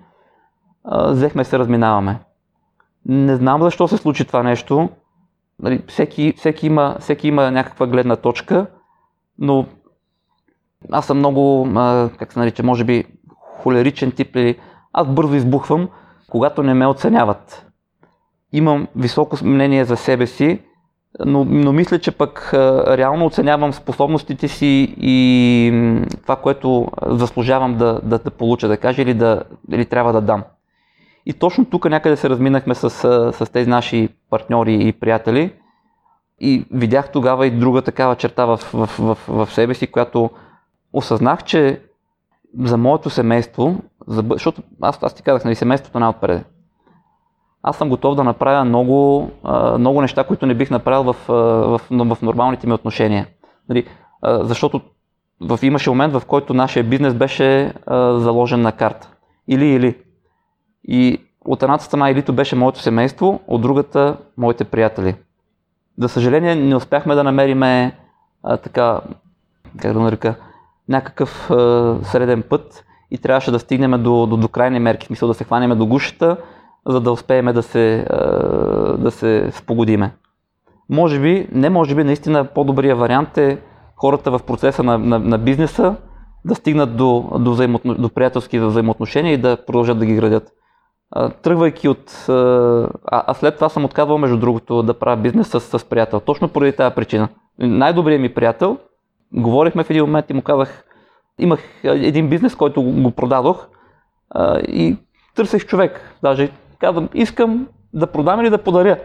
B: взехме се разминаваме. Не знам защо се случи това нещо нали, всеки, всеки, има, всеки има някаква гледна точка, но аз съм много, а, как се нарича, може би холеричен тип или аз бързо избухвам, когато не ме оценяват. Имам високо мнение за себе си, но, но мисля, че пък а, реално оценявам способностите си и това, което заслужавам да, да, да получа, да кажа или, да, или трябва да дам. И точно тук някъде се разминахме с, с тези наши партньори и приятели. И видях тогава и друга такава черта в, в, в, в себе си, която осъзнах, че за моето семейство, за, защото аз, аз ти казах, нали, семейството не отпреде. Аз съм готов да направя много, много неща, които не бих направил в, в, в нормалните ми отношения. Нали, защото в, имаше момент, в който нашия бизнес беше заложен на карта. Или, или. И от едната страна елито беше моето семейство, от другата моите приятели. За съжаление не успяхме да намерим така, как да нарека, някакъв а, среден път и трябваше да стигнем до, до, до крайни мерки, в смисъл да се хванем до гушата, за да успеем да се, а, да се спогодиме. Може би, не може би, наистина по-добрия вариант е хората в процеса на, на, на бизнеса да стигнат до, до, взаимоотно, до приятелски взаимоотношения и да продължат да ги градят тръгвайки от... А, а след това съм отказвал, между другото, да правя бизнес с, с приятел. Точно поради тази причина. Най-добрият ми приятел, говорихме в един момент и му казах, имах един бизнес, който го продадох а, и търсех човек. Даже казвам, искам да продам или да подаря.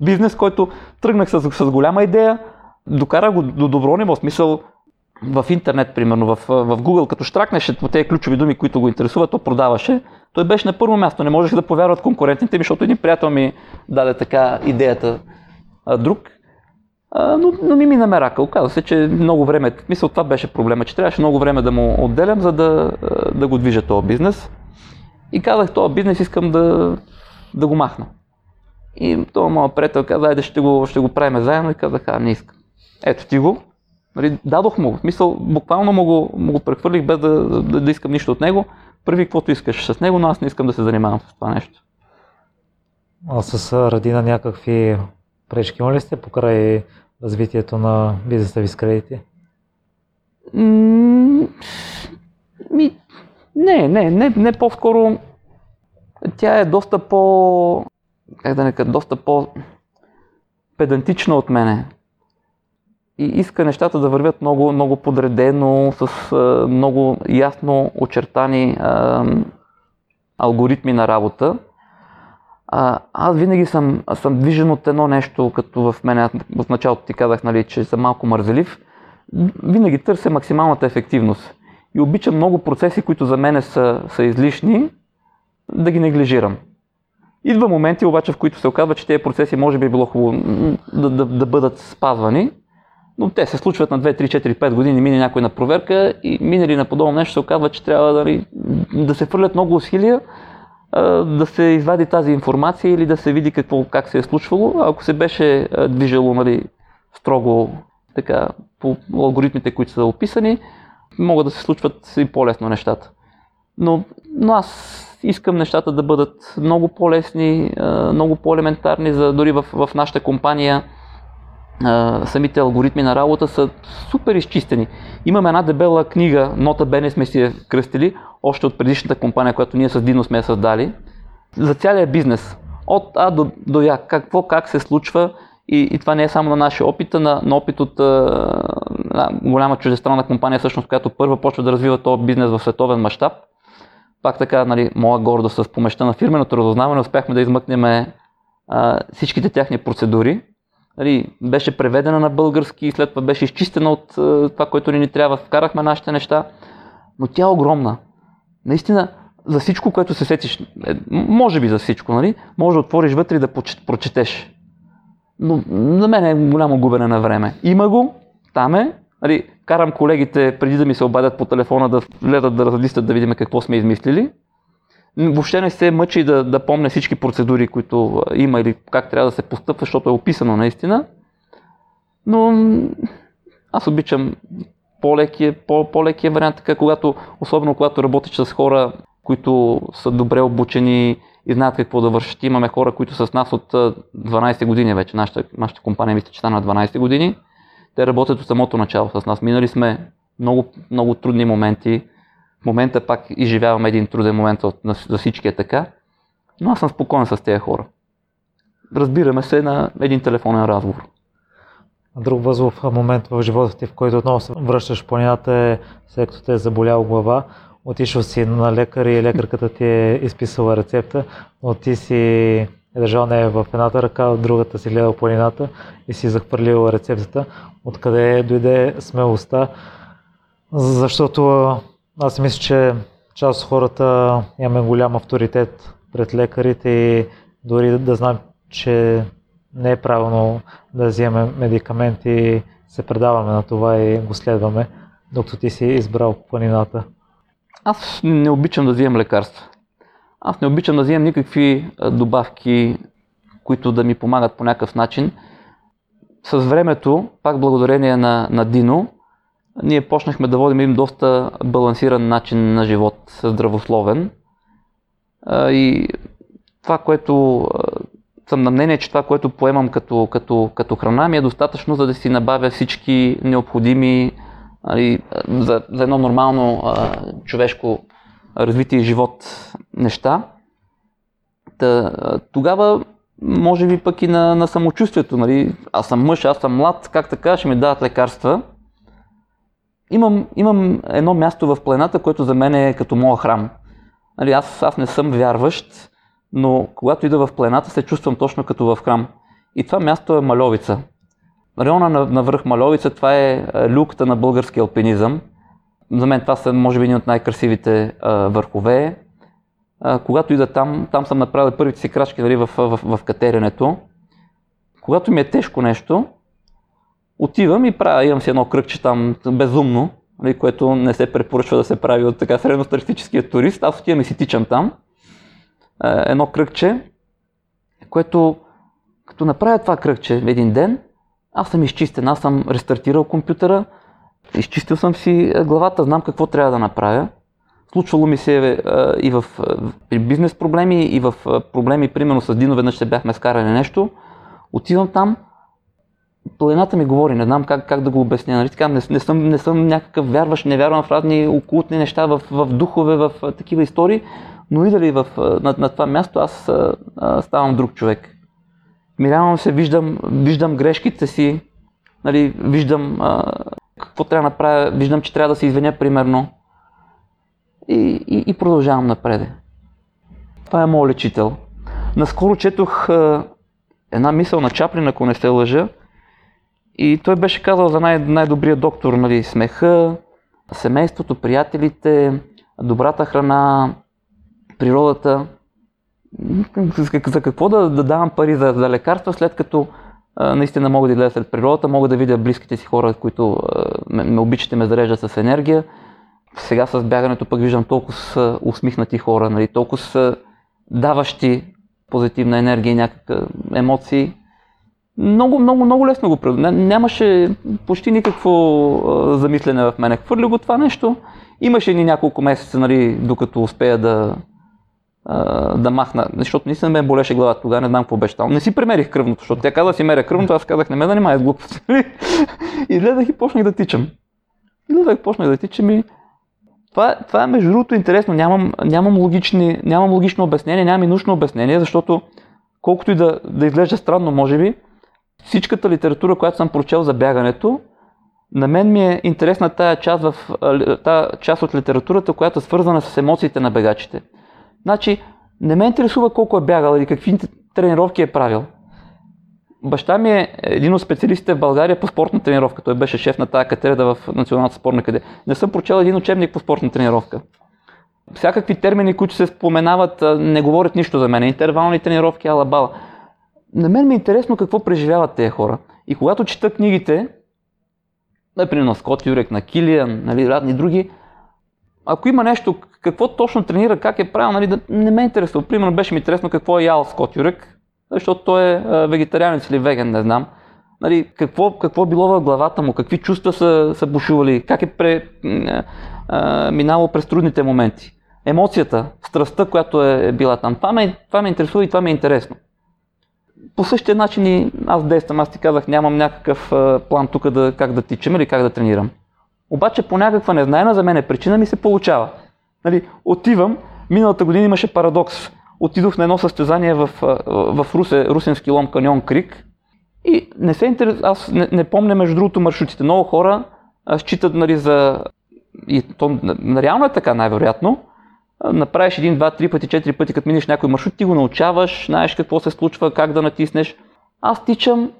B: Бизнес, който тръгнах с, с голяма идея, докарах го до добро ниво, смисъл в интернет, примерно, в, в Google, като штракнеше по тези ключови думи, които го интересуват, то продаваше. Той беше на първо място, не можеха да повярват конкурентите ми, защото един приятел ми даде така идеята а, друг. А, но, но ми мина мерака. Оказва се, че много време, мисля, това беше проблема, че трябваше много време да му отделям, за да, да го движа този бизнес. И казах, този бизнес искам да, да го махна. И този моят приятел каза, айде ще го, ще го правим заедно и казах, а не искам. Ето ти го, Нали, дадох му, в смисъл, буквално му го, му го прехвърлих без да, да, да искам нищо от него. Първи каквото искаш с него, но аз не искам да се занимавам с това нещо.
A: А с Радина някакви пречки има ли сте покрай развитието на бизнеса ви с кредити?
B: ми, не, не, не, не по-скоро тя е доста по, как да не кажа, доста по педантична от мене и иска нещата да вървят много, много подредено, с а, много ясно очертани а, алгоритми на работа. А, аз винаги съм, съм движен от едно нещо, като в мен, в началото ти казах, нали, че съм малко мързелив. Винаги търся максималната ефективност. И обичам много процеси, които за мен са, са излишни, да ги неглижирам. Идва моменти обаче, в които се оказва, че тези процеси може би е било хубаво да, да, да бъдат спазвани, но те се случват на 2, 3, 4, 5 години, мине някой на проверка и минали на подобно нещо се оказва, че трябва да, да се фърлят много усилия, да се извади тази информация или да се види какво, как се е случвало. Ако се беше движело нали, строго така, по алгоритмите, които са описани, могат да се случват и по-лесно нещата. Но, но аз искам нещата да бъдат много по-лесни, много по-елементарни, за дори в, в нашата компания самите алгоритми на работа са супер изчистени. Имаме една дебела книга, нота Бене сме си я кръстили, още от предишната компания, която ние с Дино сме я създали, за цялия бизнес. От А до, до Я, какво, как се случва и, и това не е само на нашия опит, а на, на опит от а, голяма чуждестранна компания, всъщност, която първа почва да развива този бизнес в световен мащаб. Пак така, нали, моя гордост с помощта на фирменото разузнаване, успяхме да измъкнем а, всичките тяхни процедури, нали, беше преведена на български след това беше изчистена от е, това, което ни, трябва. Вкарахме нашите неща, но тя е огромна. Наистина, за всичко, което се сетиш, е, може би за всичко, нали, може да отвориш вътре и да прочетеш. Но за мен е голямо губене на време. Има го, там е, нали, карам колегите преди да ми се обадят по телефона да гледат да разлистят да видим какво сме измислили въобще не се мъчи да, да помня всички процедури, които има или как трябва да се постъпва, защото е описано наистина. Но аз обичам по-лекия, по-лекия вариант, така, когато, особено когато работиш с хора, които са добре обучени и знаят какво да вършат. Имаме хора, които са с нас от 12 години вече. Нашата, нашата компания мисля, че стана 12 години. Те работят от самото начало с нас. Минали сме много, много трудни моменти, в момента пак изживявам един труден момент за всички е така, но аз съм спокоен с тези хора. Разбираме се на един телефонен разговор.
A: Друг възлов момент в живота ти, в който отново се връщаш в планината е след като те е заболял глава, отишъл си на лекар и лекарката ти е изписала рецепта, но ти си е държал нея в едната ръка, в другата си гледал планината и си захвърлил рецептата. Откъде дойде смелостта? Защото аз мисля, че част от хората имаме голям авторитет пред лекарите и дори да знам, че не е правилно да вземем медикаменти, се предаваме на това и го следваме, докато ти си избрал планината.
B: Аз не обичам да вземам лекарства. Аз не обичам да вземам никакви добавки, които да ми помагат по някакъв начин. С времето, пак благодарение на, на Дино, ние почнахме да водим им доста балансиран начин на живот, здравословен. И това, което съм на мнение, че това, което поемам като, като, като храна ми е достатъчно, за да си набавя всички необходими али, за, за едно нормално а, човешко развитие живот неща. Та, тогава, може би пък и на, на самочувствието, нали? аз съм мъж, аз съм млад, как така ще ми дадат лекарства – имам, имам едно място в планината, което за мен е като моя храм. Нали, аз, аз не съм вярващ, но когато ида в планината се чувствам точно като в храм. И това място е Маловица. Района на, на връх Маловица, това е, е люката на български алпинизъм. За мен това са, може би, едни от най-красивите а, върхове. А, когато ида там, там съм направил първите си крачки нали, в, в, в катеренето. Когато ми е тежко нещо, Отивам и правя, имам си едно кръгче там безумно, нали, което не се препоръчва да се прави от така средностатистическия турист. Аз отивам и си тичам там. Е, едно кръгче, което като направя това кръгче един ден, аз съм изчистен, аз съм рестартирал компютъра, изчистил съм си главата, знам какво трябва да направя. Случвало ми се е, и в при бизнес проблеми, и в проблеми, примерно с Дино веднъж се бяхме скарали нещо. Отивам там, планината ми говори, не знам как, как да го обясня. Нали? Така, не, не, съм, не съм някакъв вярващ, не вярвам в разни окултни неща, в, в духове, в такива истории, но идали в, на, на това място, аз а, ставам друг човек. Мирявам се, виждам, виждам грешките си, нали, виждам а, какво трябва да направя, виждам, че трябва да се извиня примерно и, и, и продължавам напред. Това е моят лечител. Наскоро четох а, една мисъл на Чаплин, ако не се лъжа, и той беше казал за най- най-добрия доктор, нали, смеха, семейството, приятелите, добрата храна, природата. За какво да, да давам пари за, за лекарства, след като а, наистина мога да излезе след природата, мога да видя близките си хора, които а, ме, ме обичате, ме зареждат с енергия. Сега с бягането пък виждам толкова са усмихнати хора, нали, толкова даващи позитивна енергия и някакви емоции. Много, много, много лесно го правя. Нямаше почти никакво замислене в мене. Хвърля го това нещо. Имаше ни няколко месеца, нали, докато успея да, да махна, защото наистина ме болеше главата тогава, не знам какво беше там. Не си премерих кръвното, защото тя каза да си меря кръвното, аз казах не ме занимай с глупости. и гледах и почнах да тичам. И гледах, почнах да тичам и това, това е между другото интересно. Нямам, нямам, логични, нямам логично обяснение, нямам и научно обяснение, защото колкото и да, да изглежда странно, може би, всичката литература, която съм прочел за бягането, на мен ми е интересна тая част, в, тая част от литературата, която е свързана с емоциите на бегачите. Значи, не ме интересува колко е бягал или какви тренировки е правил. Баща ми е един от специалистите в България по спортна тренировка. Той беше шеф на тази катедра в Националната спортна академия. Не съм прочел един учебник по спортна тренировка. Всякакви термини, които се споменават, не говорят нищо за мен. Интервални тренировки, алабала. На мен ми е интересно какво преживяват тези хора. И когато чета книгите, например на Скот Юрек, на Килиан, нали, разни други, ако има нещо, какво точно тренира, как е правил, нали, да, не ме е интересува. Примерно беше ми интересно какво е ял Скот Юрек, защото той е вегетарианец или веген, не знам. Нали, какво, какво било в главата му, какви чувства са, са бушували, как е пре, а, минало през трудните моменти. Емоцията, страстта, която е била там. Това ме, това ме интересува и това ми е интересно. По същия начин и аз действам, аз ти казах, нямам някакъв план тук да, как да тичам или как да тренирам. Обаче по някаква незнайна за мен причина ми се получава. Нали, отивам, миналата година имаше парадокс отидох на едно състезание в, в Русе, Русенски лом каньон Крик и не се интерес... аз не, не помня между другото маршрутите. Много хора считат нали, за... И то реално е така най-вероятно. Направиш един, два, три пъти, четири пъти, като минеш някой маршрут, ти го научаваш, знаеш какво се случва, как да натиснеш. Аз тичам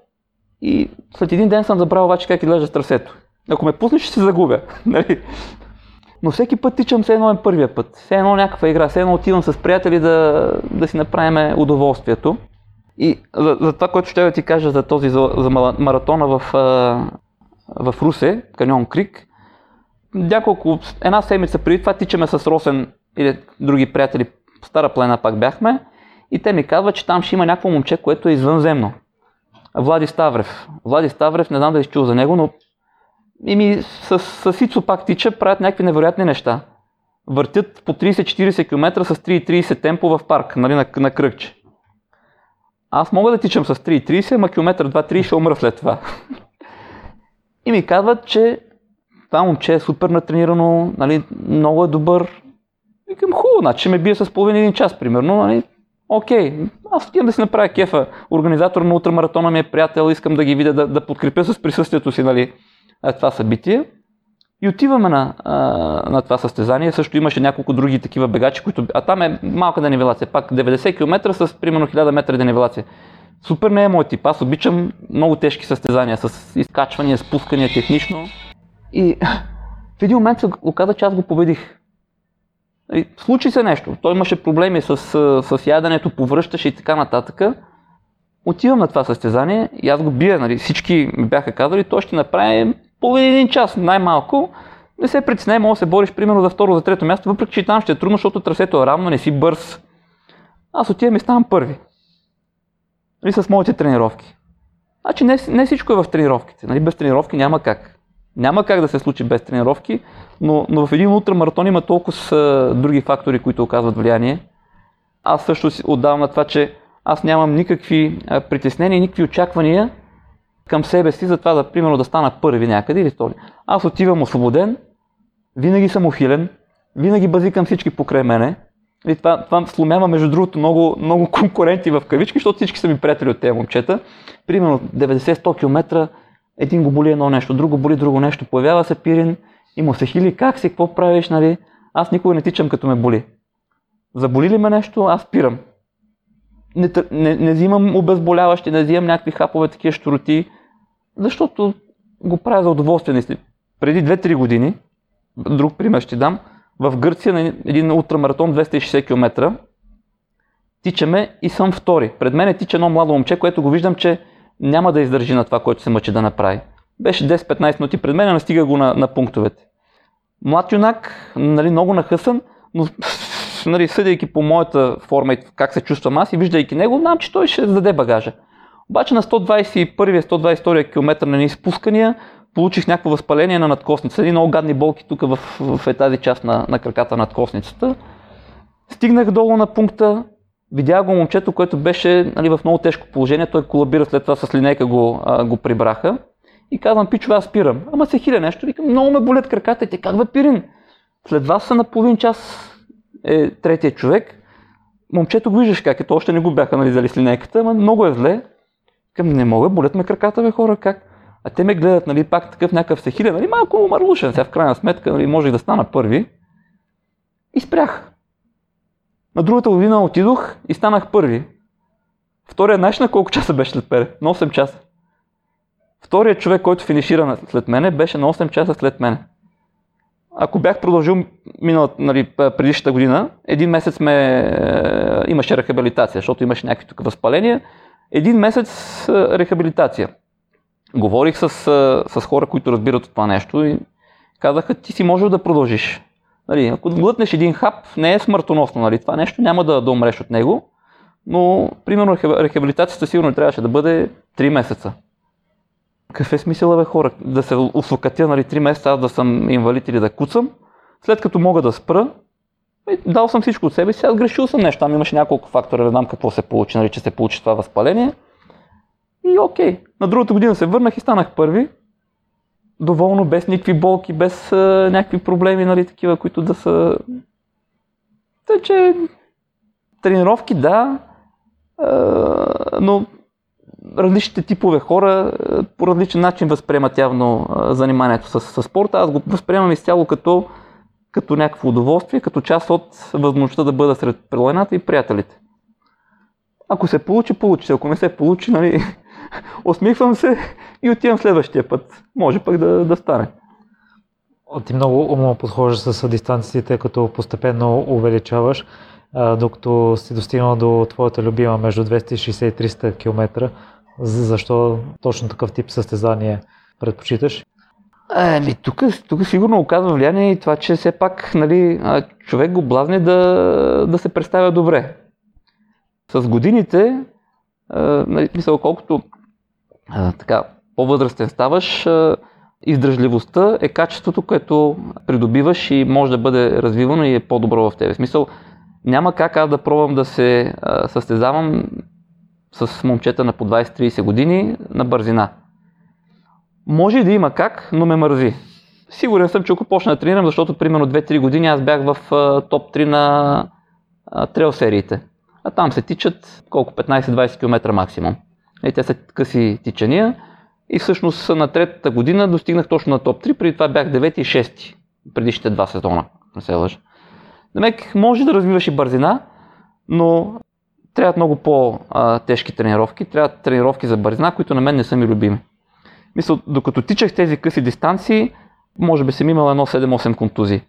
B: и след един ден съм забрал обаче как изглежда трасето. Ако ме пуснеш, ще се загубя. Нали? Но всеки път тичам все едно е първия път. Все едно някаква игра, все едно отивам с приятели да, да си направим удоволствието. И за, за това, което ще да ти кажа за този за, за маратона в, в Русе, Каньон Крик, няколко, една седмица преди това тичаме с Росен или други приятели, в Стара плена пак бяхме, и те ми казват, че там ще има някакво момче, което е извънземно. Влади Ставрев. Влади Ставрев, не знам да чул за него, но и ми с, с Ицо пак тича, правят някакви невероятни неща. Въртят по 30-40 км с 3,30 темпо в парк, нали, на, на кръгче. Аз мога да тичам с 3,30, ама километър 2-3 ще умра след това. И ми казват, че това момче е супер натренирано, нали, много е добър. Викам, хубаво, значи ме бие с половин един час, примерно. Нали, окей, аз отивам да си направя кефа. Организатор на ултрамаратона ми е приятел, искам да ги видя, да, да подкрепя с присъствието си, нали, това събитие. И отиваме на, на това състезание. Също имаше няколко други такива бегачи, които. А там е малка денивелация, пак 90 км с примерно 1000 метра денивелация. Супер не е мой тип. Аз обичам много тежки състезания с изкачвания, спускания технично. И в един момент се оказа, че аз го победих. И случи се нещо. Той имаше проблеми с, с яденето, повръщаше и така нататък. Отивам на това състезание и аз го бия. Нали. Всички ми бяха казали, той ще направи половин един час най-малко, не се притеснай, може да се бориш примерно за второ, за трето място, въпреки че там ще е трудно, защото трасето е равно, не си бърз. Аз отивам и ставам първи. И с моите тренировки. Значи не, не всичко е в тренировките. Нали? Без тренировки няма как. Няма как да се случи без тренировки, но, но в един ултрамаратон има толкова с, други фактори, които оказват влияние. Аз също си отдавам на това, че аз нямам никакви притеснения, никакви очаквания към себе си за това да, примерно, да стана първи някъде или втори. Аз отивам освободен, винаги съм ухилен, винаги базикам всички покрай мене. И това, това сломява, между другото, много, много конкуренти в кавички, защото всички са ми приятели от тези момчета. Примерно 90-100 км един го боли едно нещо, друго боли друго нещо, появява се пирин и му се хили, как си, какво правиш, нали? Аз никога не тичам като ме боли. Заболи ли ме нещо, аз спирам. Не, не, не взимам обезболяващи, не взимам някакви хапове, такива штороти, защото го правя за удоволствие. Преди 2-3 години, друг пример ще дам, в Гърция на един ултрамаратон 260 км тичаме и съм втори. Пред мен тича едно младо момче, което го виждам, че няма да издържи на това, което се мъчи да направи. Беше 10-15 минути пред мен, настига го на, на пунктовете. Млад юнак, нали, много нахъсан, но нали, съдейки по моята форма и как се чувствам аз и виждайки него, знам, че той ще зададе багажа. Обаче на 121-122 км на изпускания получих някакво възпаление на надкосница. Едни много гадни болки тук в, в е тази част на, на краката на надкосницата. Стигнах долу на пункта, видях го момчето, което беше нали, в много тежко положение. Той колабира след това с линейка го, а, го прибраха. И казвам, пичове, аз спирам. Ама се хиля нещо. Викам, много ме болят краката. И те, как бе, Пирин? След вас са на половин час е третия човек. Момчето го виждаш как е, то още не го бяха нализали с линейката, ама много е зле. Към не мога, болят ме краката, бе хора, как? А те ме гледат, нали, пак такъв някакъв сехилен, нали, малко марлушен, сега в крайна сметка, нали, можех да стана първи. И спрях. На другата година отидох и станах първи. Втория знаеш на колко часа беше след мене? На 8 часа. Вторият човек, който финишира след мене, беше на 8 часа след мене. Ако бях продължил миналата, нали, предишната година, един месец ме, е, имаше рехабилитация, защото имаше някакви тук възпаления. Един месец е, рехабилитация. Говорих с, с хора, които разбират от това нещо и казаха, ти си можел да продължиш. Нали, ако глътнеш един хап, не е смъртоносно. Нали, това нещо няма да, да умреш от него, но примерно рехабилитацията сигурно трябваше да бъде 3 месеца. Какъв е смисъл, бе, хора? Да се услокатя нали, 3 месеца, аз да съм инвалид или да куцам, след като мога да спра, дал съм всичко от себе си, аз грешил съм нещо. Там имаше няколко фактора, не знам какво се получи, нали, че се получи това възпаление. И окей. На другата година се върнах и станах първи. Доволно, без никакви болки, без а, някакви проблеми, нали, такива, които да са... Тъй, че тренировки, да, а, но различните типове хора по различен начин възприемат явно заниманието с, с спорта. Аз го възприемам изцяло като, като някакво удоволствие, като част от възможността да бъда сред прелайната и приятелите. Ако се получи, получи. Ако не се получи, нали, усмихвам се и отивам следващия път. Може пък да, да стане.
A: Ти много умно подхождаш с дистанциите, като постепенно увеличаваш, докато си достигнал до твоята любима между 260 и 300 км. Защо точно такъв тип състезание предпочиташ?
B: Еми, тук, тук сигурно оказва влияние и това, че все пак нали, човек го блазне да, да се представя добре. С годините, нали, мисъл, колкото така, по-възрастен ставаш, а, издръжливостта е качеството, което придобиваш и може да бъде развивано и е по-добро в тебе. В смисъл, няма как аз да пробвам да се състезавам с момчета на по 20-30 години на бързина. Може да има как, но ме мързи. Сигурен съм, че ако почна да тренирам, защото примерно 2-3 години аз бях в топ 3 на а, трейл сериите. А там се тичат колко 15-20 км максимум. И те са къси тичания. И всъщност на третата година достигнах точно на топ 3, преди това бях 9 и 6 предишните два сезона, не се лъжа. Демек, може да развиваш и бързина, но трябват много по-тежки тренировки, трябват тренировки за бързина, които на мен не са ми любими. Мисля, докато тичах тези къси дистанции, може би съм имал едно 7-8 контузии.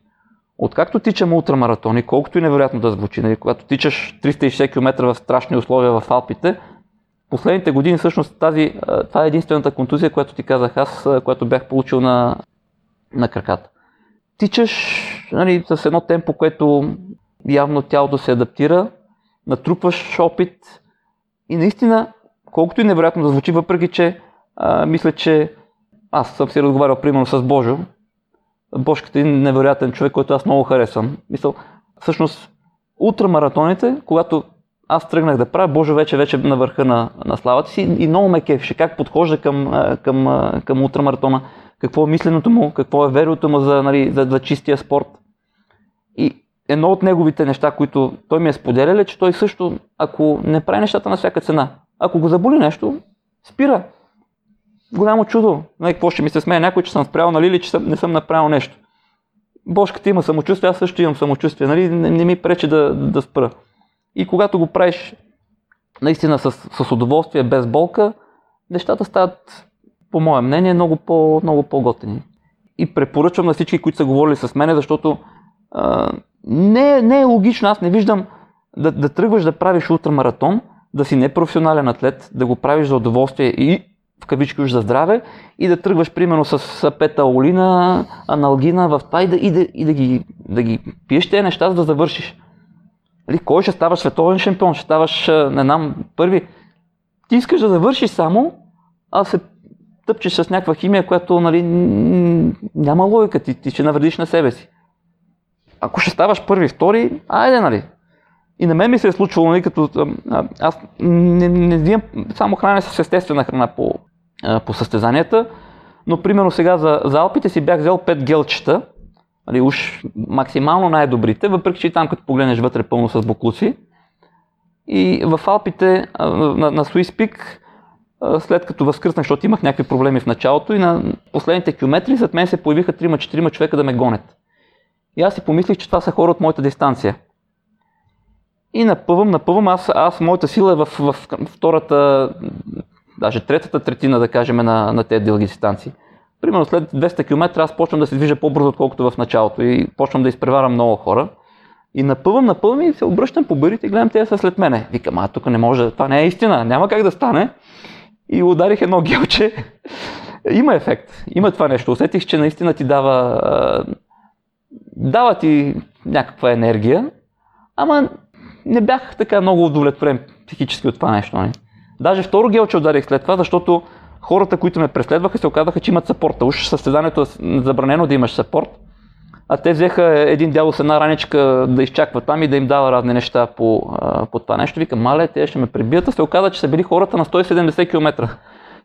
B: Откакто тичам ултрамаратони, колкото и невероятно да звучи, нали, когато тичаш 360 км в страшни условия в Алпите, последните години всъщност тази, това е единствената контузия, която ти казах аз, която бях получил на, на краката. Тичаш нали, с едно темпо, което явно тялото се адаптира, натрупваш опит и наистина, колкото и невероятно да звучи, въпреки че а, мисля, че аз съм си разговарял примерно с Божо, Бошката е невероятен човек, който аз много харесвам. Мисъл, всъщност, ултрамаратоните, когато аз тръгнах да правя, Боже вече вече на върха на, на славата си и много ме кефеше как подхожда към, към, към ултрамаратона, какво е мисленото му, какво е верото му за, нали, за, за чистия спорт. И едно от неговите неща, които той ми е споделял е, че той също, ако не прави нещата на всяка цена, ако го заболи нещо, спира. голямо чудо. Нали, какво ще ми се смее някой, че съм спрял, нали, или че съм, не съм направил нещо. Бошката има самочувствие, аз също имам самочувствие, нали, не, не ми пречи да, да спра. И когато го правиш наистина с, с удоволствие, без болка, нещата стават, по мое мнение, много, по, много по-готини. И препоръчвам на всички, които са говорили с мене, защото а, не, не е логично, аз не виждам да, да тръгваш да правиш ултрамаратон, да си непрофесионален атлет, да го правиш за удоволствие и в кавички уж за здраве и да тръгваш примерно с петаолина, аналгина в това и да, и да, и да, ги, да ги пиеш тези неща, за да завършиш. Нали, кой ще ставаш световен шампион, ще ставаш, не знам, първи. Ти искаш да завършиш само, а се тъпчеш с някаква химия, която нали, няма логика, ти, ти ще навредиш на себе си. Ако ще ставаш първи, втори, айде, нали. И на мен ми се е случвало, нали, като аз не, не взимам само храня с естествена храна по, по състезанията, но примерно сега за, за Алпите си бях взел 5 гелчета, нали, уж максимално най-добрите, въпреки че там като погледнеш вътре пълно с буклуци. И в Алпите на, на Swiss Peak, след като възкръснах, защото имах някакви проблеми в началото и на последните километри след мен се появиха 3-4 човека да ме гонят. И аз си помислих, че това са хора от моята дистанция. И напъвам, напъвам, аз, аз моята сила е в, в, в втората, даже третата третина, да кажем, на, на тези дълги дистанции примерно след 200 км аз почвам да се движа по-бързо, отколкото в началото и почвам да изпреварам много хора. И напъвам, напъвам и се обръщам по бърите и гледам те са след мене. Викам, а тук не може, това не е истина, няма как да стане. И ударих едно гелче. Има ефект, има това нещо. Усетих, че наистина ти дава, дава ти някаква енергия, ама не бях така много удовлетворен психически от това нещо. Не? Нали. Даже второ гелче ударих след това, защото хората, които ме преследваха, се оказаха, че имат сапорта. Уж състезанието е забранено да имаш сапорт. А те взеха един дядо с една раничка да изчаква там и да им дава разни неща по, по това нещо. Викам, мале, те ще ме прибият. А се оказа, че са били хората на 170 км.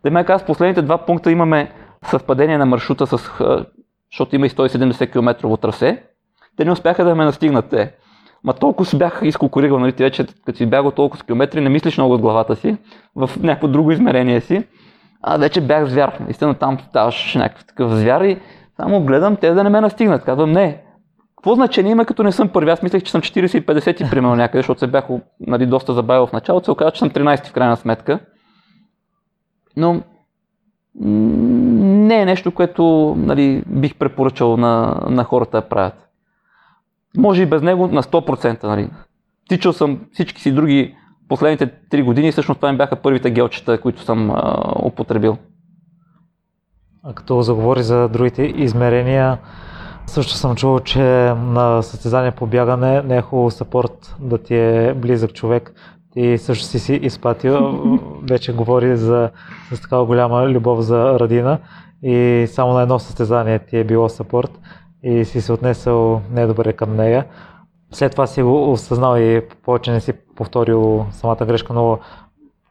B: Да ме каза, последните два пункта имаме съвпадение на маршрута, с, защото има и 170 км трасе. Те не успяха да ме настигнат те. Ма толкова си бях изкокоригал, нали, ти вече като си бягал толкова с километри, не мислиш много от главата си, в някакво друго измерение си а вече бях звяр. Истина там ставаш някакъв такъв звяр и само гледам те да не ме настигнат. Казвам, не. Какво значение има, като не съм първи? Аз мислех, че съм 40 и 50 и примерно някъде, защото се бях нали, доста забавил в началото. Се оказа, че съм 13 в крайна сметка. Но не е нещо, което нали, бих препоръчал на, на хората да правят. Може и без него на 100%. Нали. Тичал съм всички си други последните 3 години всъщност това ми бяха първите гелчета, които съм а, употребил.
A: А като заговори за другите измерения, също съм чувал, че на състезание по бягане не е хубаво сапорт да ти е близък човек. Ти също си си изпатил, вече говори за с такава голяма любов за Радина и само на едно състезание ти е било сапорт и си се отнесъл недобре към нея след това си го осъзнал и повече не си повторил самата грешка, но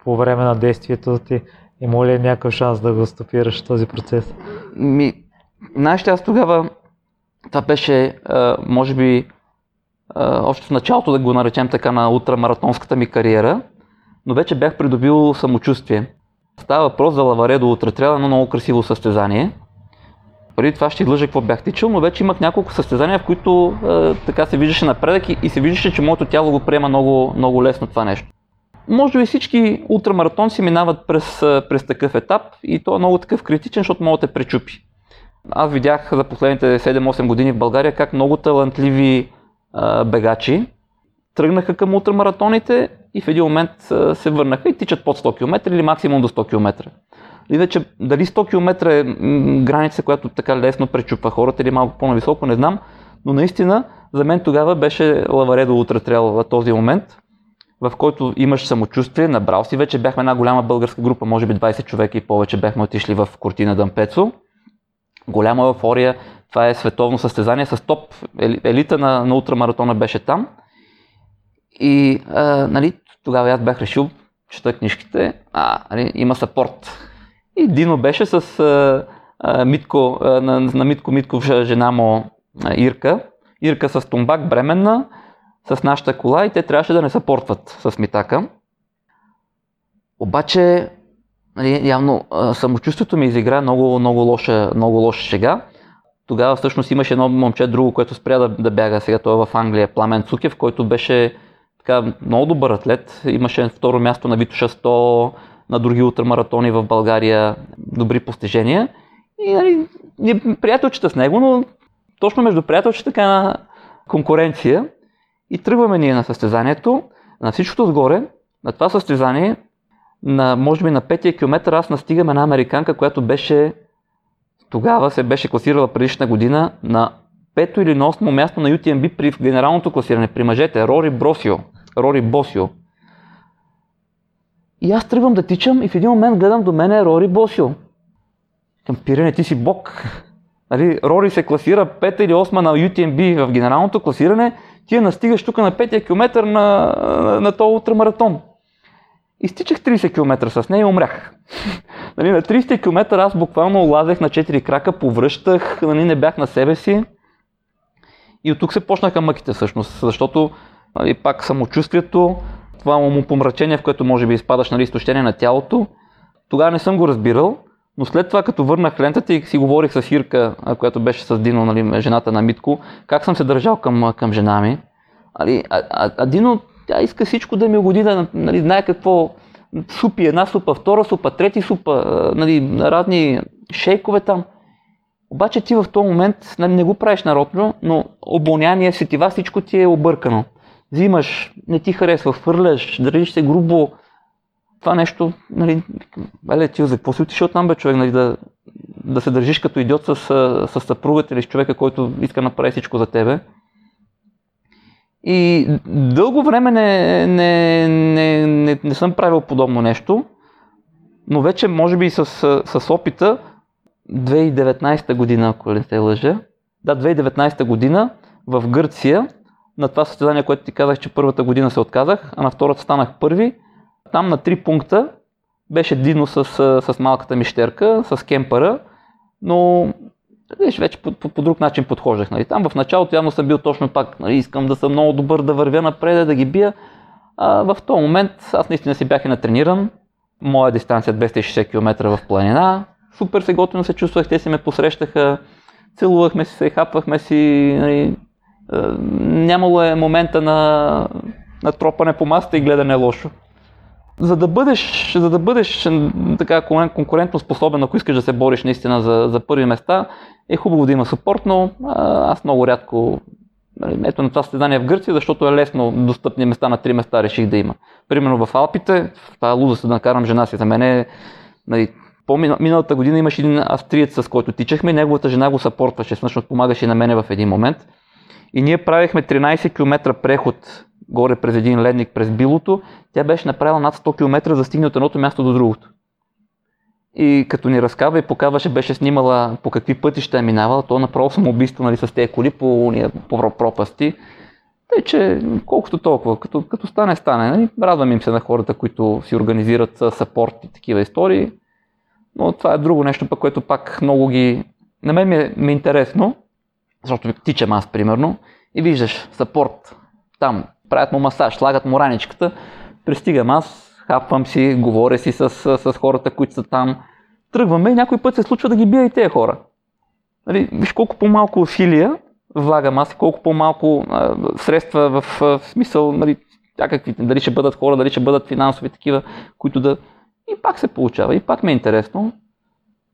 A: по време на действието ти има ли някакъв шанс да го стопираш този процес?
B: Ми, знаеш аз тогава, това беше, може би, още в началото да го наречем така на ултрамаратонската ми кариера, но вече бях придобил самочувствие. Става въпрос за Лаваредо ултратрел, едно много красиво състезание – преди това ще лъжа какво бях тичал, но вече имах няколко състезания, в които е, така се виждаше напредък и, и се виждаше, че моето тяло го приема много, много лесно това нещо. Може би всички ултрамаратонци минават през, е, през такъв етап и то е много такъв критичен, защото могат да те пречупи. Аз видях за последните 7-8 години в България как много талантливи е, бегачи тръгнаха към ултрамаратоните и в един момент е, се върнаха и тичат под 100 км или максимум до 100 км. Иначе дали 100 км е граница, която така лесно пречупва хората или малко по-нависоко, не знам, но наистина за мен тогава беше Лаваредо Ултратрел в този момент, в който имаш самочувствие, набрал си вече, бяхме една голяма българска група, може би 20 човека и повече бяхме отишли в Кортина Дампецо. Голяма еуфория, това е световно състезание с топ, елита на, на ултрамаратона беше там. И а, нали, тогава аз бях решил, чета книжките, а, нали, има сапорт. И Дино беше с а, а, Митко, а, на, на Митко Митков жена му а, Ирка. Ирка с тумбак, бременна, с нашата кола и те трябваше да не съпортват с Митака. Обаче нали, явно самочувствието ми изигра много, много лоша, много лоша шега. Тогава всъщност имаше едно момче друго, което спря да, да бяга. Сега той е в Англия, Пламен Цукев, който беше така, много добър атлет. Имаше второ място на Витоша 100, на други ултрамаратони в България, добри постижения. И нали, ние приятелчета с него, но точно между приятелчета така на конкуренция. И тръгваме ние на състезанието. На всичкото отгоре, на това състезание, на, може би на петия километър аз настигам една американка, която беше тогава се беше класирала предишна година на пето или на осмо място на UTMB при генералното класиране при мъжете, Рори Бросио, Рори Босио. И аз тръгвам да тичам и в един момент гледам до мене Рори Босио. Към пирене, ти си бог. Нали, Рори се класира пета или осма на UTMB в генералното класиране, ти я настигаш тук на петия километър на, на, на този ултрамаратон. Изтичах 30 км с нея и умрях. нали, на 30 км аз буквално лазех на 4 крака, повръщах, нали, не бях на себе си. И от тук се почнаха мъките всъщност, защото нали, пак самочувствието, това му помрачение, в което може би изпадаш нали, изтощение на тялото, тогава не съм го разбирал, но след това, като върнах лентата и си говорих с Ирка, която беше с Дино, нали, жената на Митко, как съм се държал към, към жена ми. А, а, а Дино тя иска всичко да ми угоди, да нали, знае какво супи, една супа, втора супа, трети супа, нали, разни шейкове там. Обаче ти в този момент нали, не го правиш народно, но обоняние, сетива, всичко ти е объркано. Взимаш, не ти харесва, хвърляш, държиш се грубо. Това нещо, нали, еле ти за какво си отишъл там, бе, човек, нали, да, да се държиш като идиот с, с съпругата или с човека, който иска да направи всичко за тебе. И дълго време не, не, не, не, не съм правил подобно нещо, но вече може би с, с опита 2019 година, ако не се лъжа, да, 2019 година в Гърция, на това състезание, което ти казах, че първата година се отказах, а на втората станах първи, там на три пункта беше дидно с, с малката мищерка, с кемпъра, но Виж, вече по, по, по друг начин подхождах. Нали. Там в началото явно съм бил точно пак, нали, искам да съм много добър, да вървя напред, да ги бия. А, в този момент аз наистина си бях и натрениран. Моя дистанция 260 е км в планина. Супер се готвено се чувствах, те си ме посрещаха, целувахме се, хапвахме си. Нали, нямало е момента на, на тропане по масата и гледане лошо за да бъдеш, за да бъдеш така конкурентно способен, ако искаш да се бориш наистина за, за първи места, е хубаво да има съпорт, но аз много рядко нали, ето на това състезание в Гърция, защото е лесно достъпни места на три места реших да има. Примерно в Алпите, в тази луда се да накарам жена си, за мен е нали, по миналата година имаше един австриец, с който тичахме, неговата жена го съпортваше, всъщност помагаше на мене в един момент. И ние правихме 13 км преход горе през един ледник през билото, тя беше направила над 100 км за стигне от едното място до другото. И като ни разказва и показваше, беше снимала по какви пътища е минавала, то направо самоубийство нали, с тези коли по, уния, по пропасти. Тъй, че колкото толкова, като, като стане, стане. Нали? Радвам им се на хората, които си организират сапорт и такива истории. Но това е друго нещо, пък, което пак много ги... На мен ми е, ми е интересно, защото тичам аз, примерно, и виждаш сапорт. Там правят му масаж, слагат му раничката, пристигам аз, хапвам си, говоря си с, с, с хората, които са там, тръгваме и някой път се случва да ги бия и тези хора. Нали, виж колко по-малко усилия влагам аз, колко по-малко а, средства в, в смисъл, нали, всякакви, дали ще бъдат хора, дали ще бъдат финансови такива, които да... И пак се получава, и пак ми е интересно,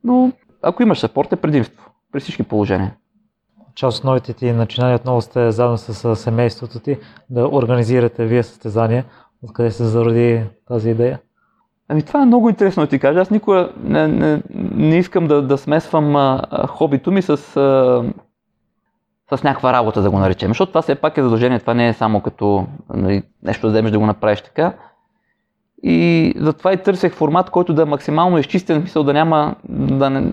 B: но ако имаш съпорт е предимство при всички положения
A: част от новите ти начинания отново сте заедно с семейството ти да организирате вие състезания. Откъде се зароди тази идея?
B: Ами това е много интересно да ти кажа. Аз никога не, не, не искам да, да смесвам а, хобито ми с, а, с някаква работа, да го наречем. Защото това все пак е задължение. Това не е само като нали, нещо да вземеш да го направиш така. И затова и търсех формат, който да е максимално изчистен, мисъл да няма, да не,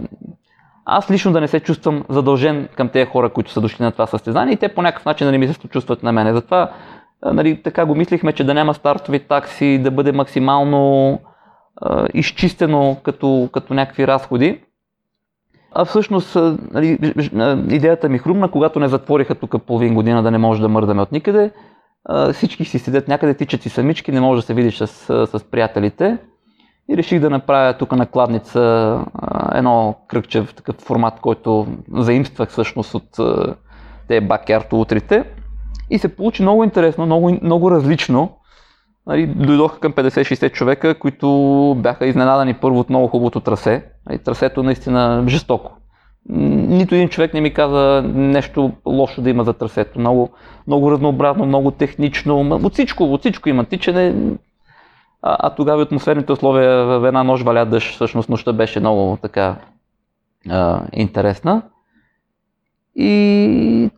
B: аз лично да не се чувствам задължен към тези хора, които са дошли на това състезание и те по някакъв начин да не ми се чувстват на мене. Затова нали, така го мислихме, че да няма стартови такси, да бъде максимално е, изчистено като, като някакви разходи. А всъщност нали, идеята ми хрумна, когато не затвориха тук половин година да не може да мърдаме от никъде. Всички си седят някъде, тичат си самички, не може да се видиш с, с приятелите. И реших да направя тук на кладница едно кръгче в такъв формат, който заимствах всъщност от тези бакярто утрите. И се получи много интересно, много, много различно. Нали, дойдоха към 50-60 човека, които бяха изненадани първо от много хубавото трасе. Нали, трасето наистина жестоко. Нито един човек не ми каза нещо лошо да има за трасето. Много, много разнообразно, много технично. От всичко, от всичко има тичане. А, а тогава и атмосферните условия в една нощ валя дъжд, всъщност нощта беше много така а, интересна. И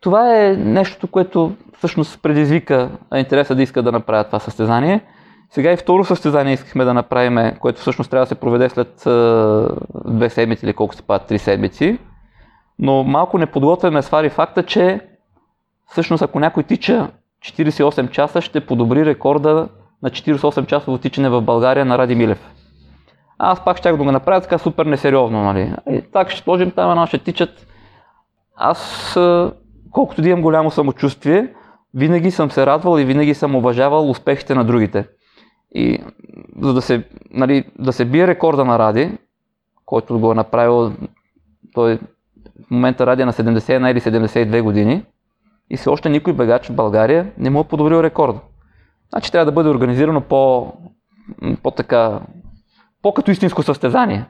B: това е нещо, което всъщност предизвика интереса да иска да направя това състезание. Сега и второ състезание искахме да направим, което всъщност трябва да се проведе след две седмици или колко се падат, три седмици. Но малко не подготвяме свари факта, че всъщност ако някой тича 48 часа, ще подобри рекорда на 48 часово тичане в България на Ради Милев. Аз пак ще да го направя така супер несериозно, нали? И так ще сложим там една, ще тичат. Аз, колкото да имам голямо самочувствие, винаги съм се радвал и винаги съм уважавал успехите на другите. И за да се, нали, да се бие рекорда на Ради, който го е направил, той в момента Ради е на 71 или 72 години, и все още никой бегач в България не му е подобрил рекорда. Значи трябва да бъде организирано по, по така, по-като истинско състезание.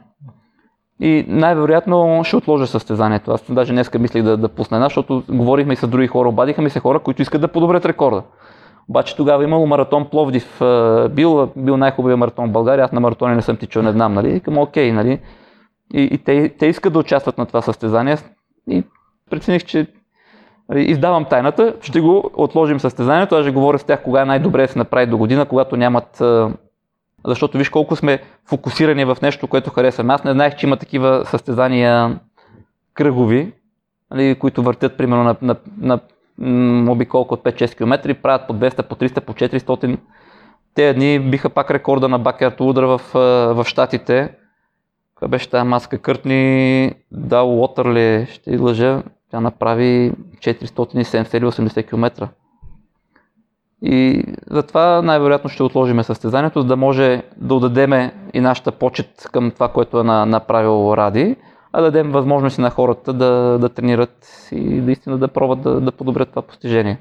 B: И най-вероятно ще отложа състезанието. Аз даже днес мислих да, да пусна една, защото говорихме и с други хора, обадиха ми се хора, които искат да подобрят рекорда. Обаче тогава имало маратон Пловдив, бил, бил най-хубавият маратон в България, аз на маратони не съм тичал, не знам, нали? Към окей, нали? И, и те, те искат да участват на това състезание и прецених, че издавам тайната, ще го отложим състезанието, аз ще говоря с тях кога е най-добре да се направи до година, когато нямат защото виж колко сме фокусирани в нещо, което харесваме. Аз не знаех, че има такива състезания кръгови, нали, които въртят примерно на, на, на обиколка от 5-6 км правят по 200, по 300, по 400. Те дни биха пак рекорда на Бакерт Удра в, в Штатите. Каква беше тази маска? Къртни Дал Уотърли, ще излъжа. Тя направи 470 или 80 км. И затова най-вероятно ще отложим състезанието, за да може да отдадеме и нашата почет към това, което е направил Ради а да дадем възможности на хората да, да тренират и наистина да пробват да, да подобрят това постижение.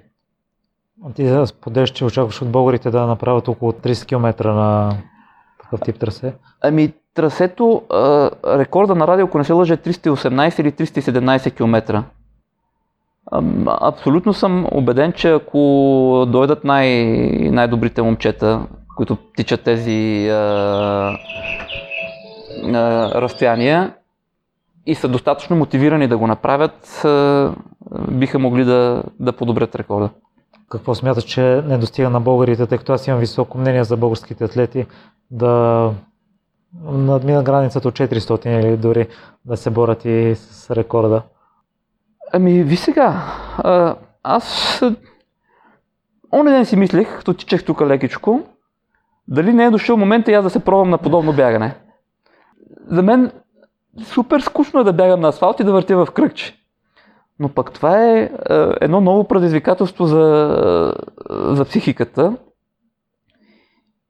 A: Ти да споделяш, че очакваш от българите да направят около 30 км на такъв тип трасе?
B: Ами, трасето, рекорда на радио, ако не се лъжа, е 318 или 317 км. Абсолютно съм убеден, че ако дойдат най- най-добрите момчета, които тичат тези а, а, разстояния, и са достатъчно мотивирани да го направят, биха могли да, да подобрят рекорда.
A: Какво смяташ, че не достига на българите, тъй като аз имам високо мнение за българските атлети, да надмина границата от 400 или дори да се борят и с рекорда?
B: Ами, ви сега, аз Оне ден си мислех, като тичах тук лекичко, дали не е дошъл момента и аз да се пробвам на подобно бягане. За мен супер скучно е да бягам на асфалт и да въртя в кръгче. Но пък това е, е едно ново предизвикателство за, за психиката.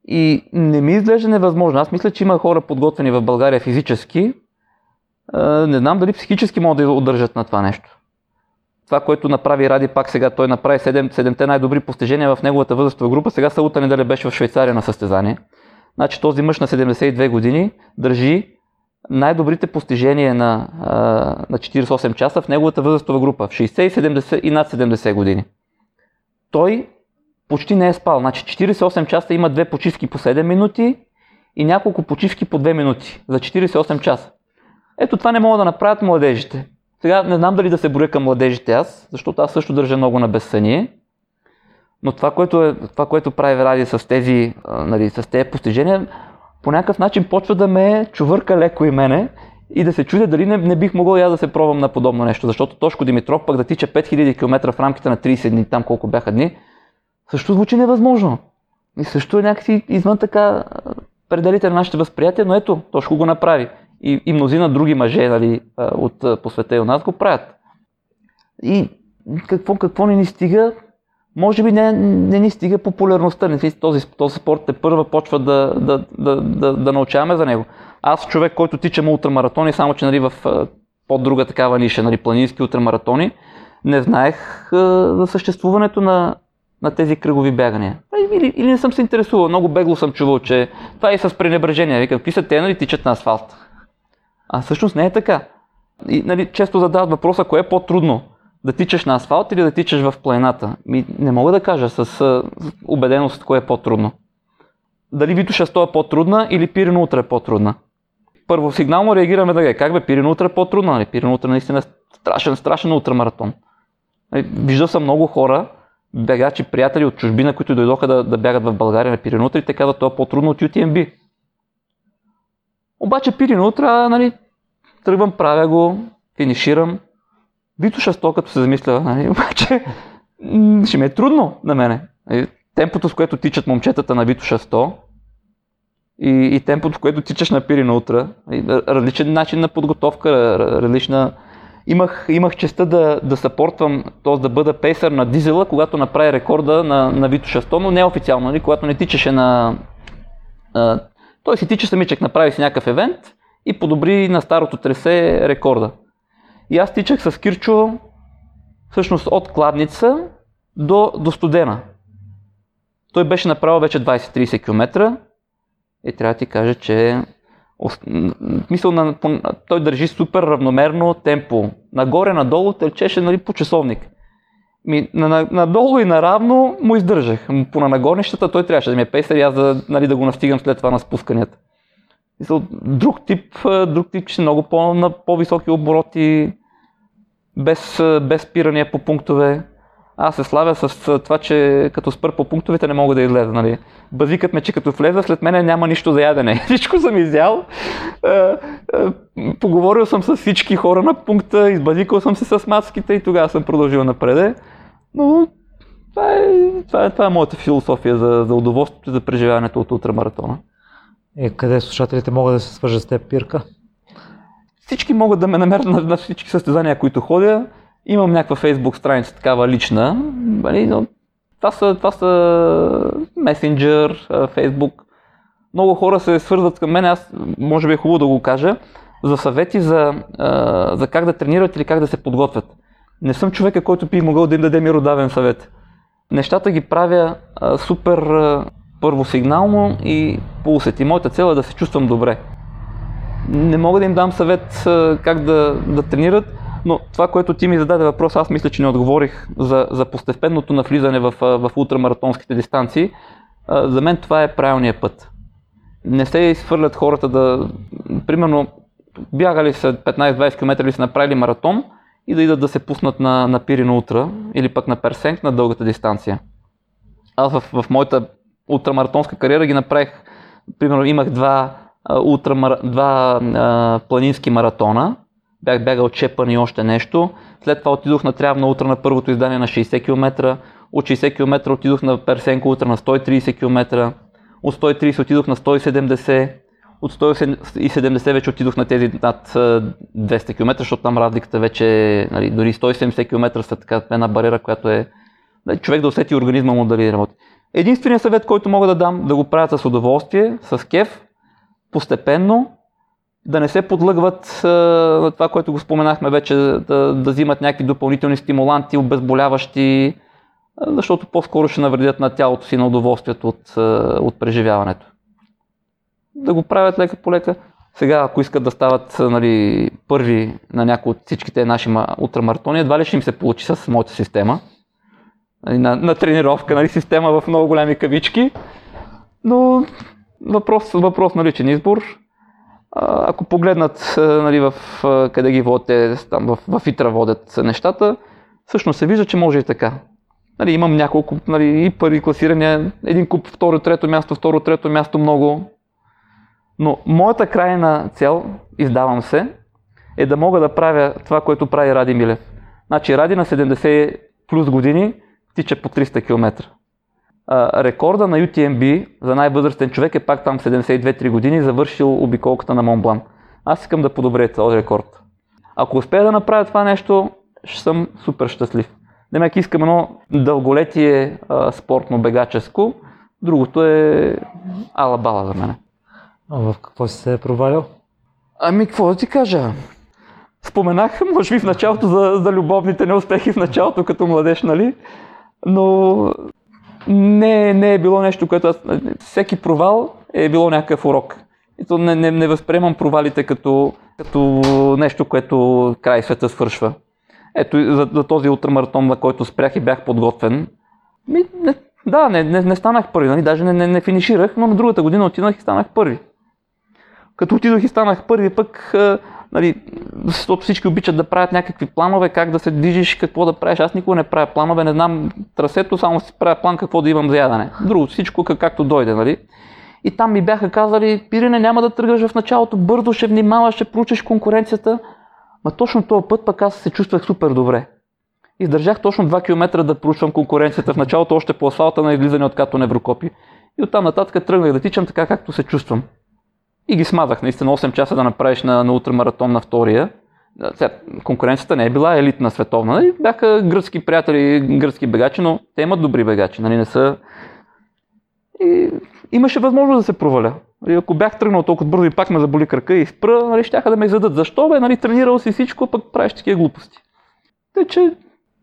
B: И не ми изглежда невъзможно. Аз мисля, че има хора подготвени в България физически. Е, не знам дали психически могат да удържат на това нещо. Това, което направи Ради пак сега, той направи 7, 7 най-добри постижения в неговата възрастова група. Сега Саута неделя беше в Швейцария на състезание. Значи този мъж на 72 години държи най-добрите постижения на, на 48 часа в неговата възрастова група, в 60 и 70 и над 70 години. Той почти не е спал. Значи 48 часа има две почивки по 7 минути и няколко почивки по 2 минути за 48 часа. Ето това не могат да направят младежите. Сега не знам дали да се боря към младежите аз, защото аз също държа много на безсъние. Но това, което, е, това, което прави Ради с тези, нали, с тези постижения, по някакъв начин почва да ме чувърка леко и мене и да се чудя дали не, не бих могъл я да се пробвам на подобно нещо, защото Тошко Димитров пък да тича 5000 км в рамките на 30 дни, там колко бяха дни, също звучи невъзможно. И също е някакси извън така пределите на нашите възприятия, но ето, Тошко го направи. И, и мнозина други мъже нали, от и у нас го правят. И какво, какво не ни стига? може би не, не ни стига популярността. Не, този, този спорт е първа почва да, да, да, да, да научаваме за него. Аз човек, който тичам ултрамаратони, само че нали, в по-друга такава ниша, нали, планински ултрамаратони, не знаех за съществуването на, на тези кръгови бягания. Или, или не съм се интересувал. Много бегло съм чувал, че това е с пренебрежение. Викам, какви са те, нали, тичат на асфалт. А всъщност не е така. И, нали, често задават въпроса, кое е по-трудно да тичаш на асфалт или да тичаш в планината? Ми, не мога да кажа с а, убеденост кое е по-трудно. Дали Витоша 100 е по-трудна или Пирин Утра е по-трудна? Първо сигнално реагираме да е как бе, Пирин Утра е по-трудна, нали? Пирин Утра наистина е страшен, страшен ултрамаратон. Нали, виждал съм много хора, бегачи, приятели от чужбина, които дойдоха да, да бягат в България на Пирин Утра и те казват, това е по-трудно от UTMB. Обаче Пирин Утра, нали, тръгвам, правя го, финиширам, Витоша 100, като се замисля, нали, обаче ще ми е трудно на мене. Нали, темпото, с което тичат момчетата на Витоша 100 и, и темпото, с което тичаш на Пири на утра, нали, различен начин на подготовка, различна... Имах, имах честа да, да съпортвам, т.е. да бъда пейсър на дизела, когато направи рекорда на, на Витоша 100, но не официално, нали, когато не тичаше на... Той си тича самичък, направи си някакъв евент и подобри на старото тресе рекорда. И аз тичах с Кирчо всъщност от Кладница до, до Студена. Той беше направил вече 20-30 км и трябва да ти кажа, че мисъл на, той държи супер равномерно темпо. Нагоре-надолу търчеше нали, по часовник. Ми, на, на, надолу и наравно му издържах. По на нагорнищата той трябваше да ми е пейсер и аз да, нали, да го настигам след това на спусканията. Мисъл, друг тип, друг тип, че много по, на по-високи обороти, без, без спирания по пунктове. Аз се славя с това, че като спър по пунктовете не мога да излеза. Нали. Базикът ме, че като влеза, след мене няма нищо за ядене. Всичко съм изял. Поговорил съм с всички хора на пункта, избазикал съм се с маските и тогава съм продължил напред. Но това е, това е, това е моята философия за, за удоволствието за преживяването от ултрамаратона.
A: И къде слушателите могат да се свържат с теб, Пирка?
B: Всички могат да ме намерят на, на всички състезания, които ходя. Имам някаква фейсбук страница, такава лична, нали, но това са, това са Messenger, Facebook. Много хора се свързват към мен, аз може би е хубаво да го кажа, за съвети за, за как да тренират или как да се подготвят. Не съм човека, който би могъл да им даде миродавен съвет. Нещата ги правя супер първосигнално и по усети. Моята цел е да се чувствам добре. Не мога да им дам съвет как да, да тренират, но това, което ти ми зададе въпрос, аз мисля, че не отговорих за, за постепенното навлизане в, в ултрамаратонските дистанции. За мен това е правилният път. Не се изхвърлят хората да, примерно, бягали са 15-20 км или са направили маратон и да идат да се пуснат на, на Пирин Утра или пък на Персенк на дългата дистанция. Аз в, в моята ултрамаратонска кариера ги направих, примерно имах два, ултрамар... два а, планински маратона, бях бягал Чепан и още нещо. След това отидох на Трявна утра на първото издание на 60 км. От 60 км отидох на Персенко утра на 130 км. От 130 отидох на 170. От 170 вече отидох на тези над 200 км, защото там разликата вече нали, дори 170 км са така една бариера, която е нали, човек да усети организма му дали работи. Единственият съвет, който мога да дам, да го правят с удоволствие, с кеф, постепенно, да не се подлъгват на това, което го споменахме вече, да, да взимат някакви допълнителни стимуланти, обезболяващи, защото по-скоро ще навредят на тялото си на удоволствието от, от преживяването. Да го правят лека по лека. Сега, ако искат да стават нали, първи на някои от всичките наши ултрамаратони, едва ли ще им се получи с моята система. Нали, на, на тренировка, нали, система в много голями кавички. Но въпрос, въпрос на личен избор. Ако погледнат нали, в, къде ги водят, там в, в ИТРА водят нещата, всъщност се вижда, че може и така. Нали, имам няколко нали, и първи класирания, един куп второ, трето място, второ, трето място много. Но моята крайна цел, издавам се, е да мога да правя това, което прави Ради Милев. Значи Ради на 70 плюс години тича по 300 км а, рекорда на UTMB за най-възрастен човек е пак там 72-3 години, завършил обиколката на Монблан. Аз искам да подобря този рекорд. Ако успея да направя това нещо, ще съм супер щастлив. Демек искам едно дълголетие а, спортно бегаческо, другото е ала бала за мен.
A: А в какво си се е провалил?
B: Ами, какво да ти кажа? Споменах, може би в началото за, за любовните неуспехи в началото като младеж, нали? Но не, не е било нещо, което аз... Всеки провал е било някакъв урок. И то не, не, не възприемам провалите като, като нещо, което край света свършва. Ето за, за този ултрамаратон, на който спрях и бях подготвен. Ми, не, да, не, не, не станах първи, нали? даже не, не, не финиширах, но на другата година отидох и станах първи. Като отидох и станах първи, пък нали, защото всички обичат да правят някакви планове, как да се движиш, какво да правиш. Аз никога не правя планове, не знам трасето, само си правя план какво да имам за ядене. Друго, всичко как, както дойде, нали. И там ми бяха казали, Пирине, няма да тръгваш в началото, бързо ще внимаваш, ще проучиш конкуренцията. Ма точно този път пък аз се чувствах супер добре. Издържах точно 2 км да проучвам конкуренцията в началото, още по асфалта на излизане от като Неврокопи. И оттам нататък тръгнах да тичам така, както се чувствам. И ги смазах наистина 8 часа да направиш на, на ултрамаратон на втория. Сега, конкуренцията не е била елитна световна. Бяха гръцки приятели, гръцки бегачи, но те имат добри бегачи. Нали? Не са... И имаше възможност да се проваля. И ако бях тръгнал толкова бързо и пак ме заболи кръка и спра, нали, щяха да ме издадат. Защо бе? Нали, тренирал си всичко, пък правиш такива глупости. Тъй, че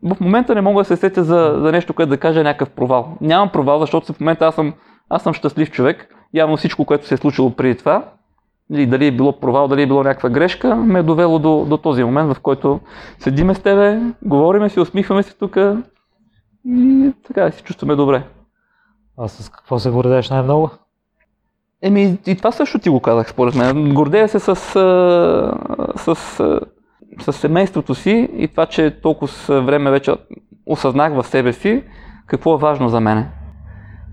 B: в момента не мога да се сетя за, за нещо, което да кажа някакъв провал. Нямам провал, защото в момента аз съм, аз съм щастлив човек явно всичко, което се е случило преди това, или дали е било провал, дали е било някаква грешка, ме е довело до, до този момент, в който седиме с тебе, говориме си, усмихваме се тук и така се чувстваме добре.
A: А с какво се гордееш най-много?
B: Еми, и това също ти го казах, според мен. Гордея се с, с, с, с семейството си и това, че толкова време вече осъзнах в себе си какво е важно за мене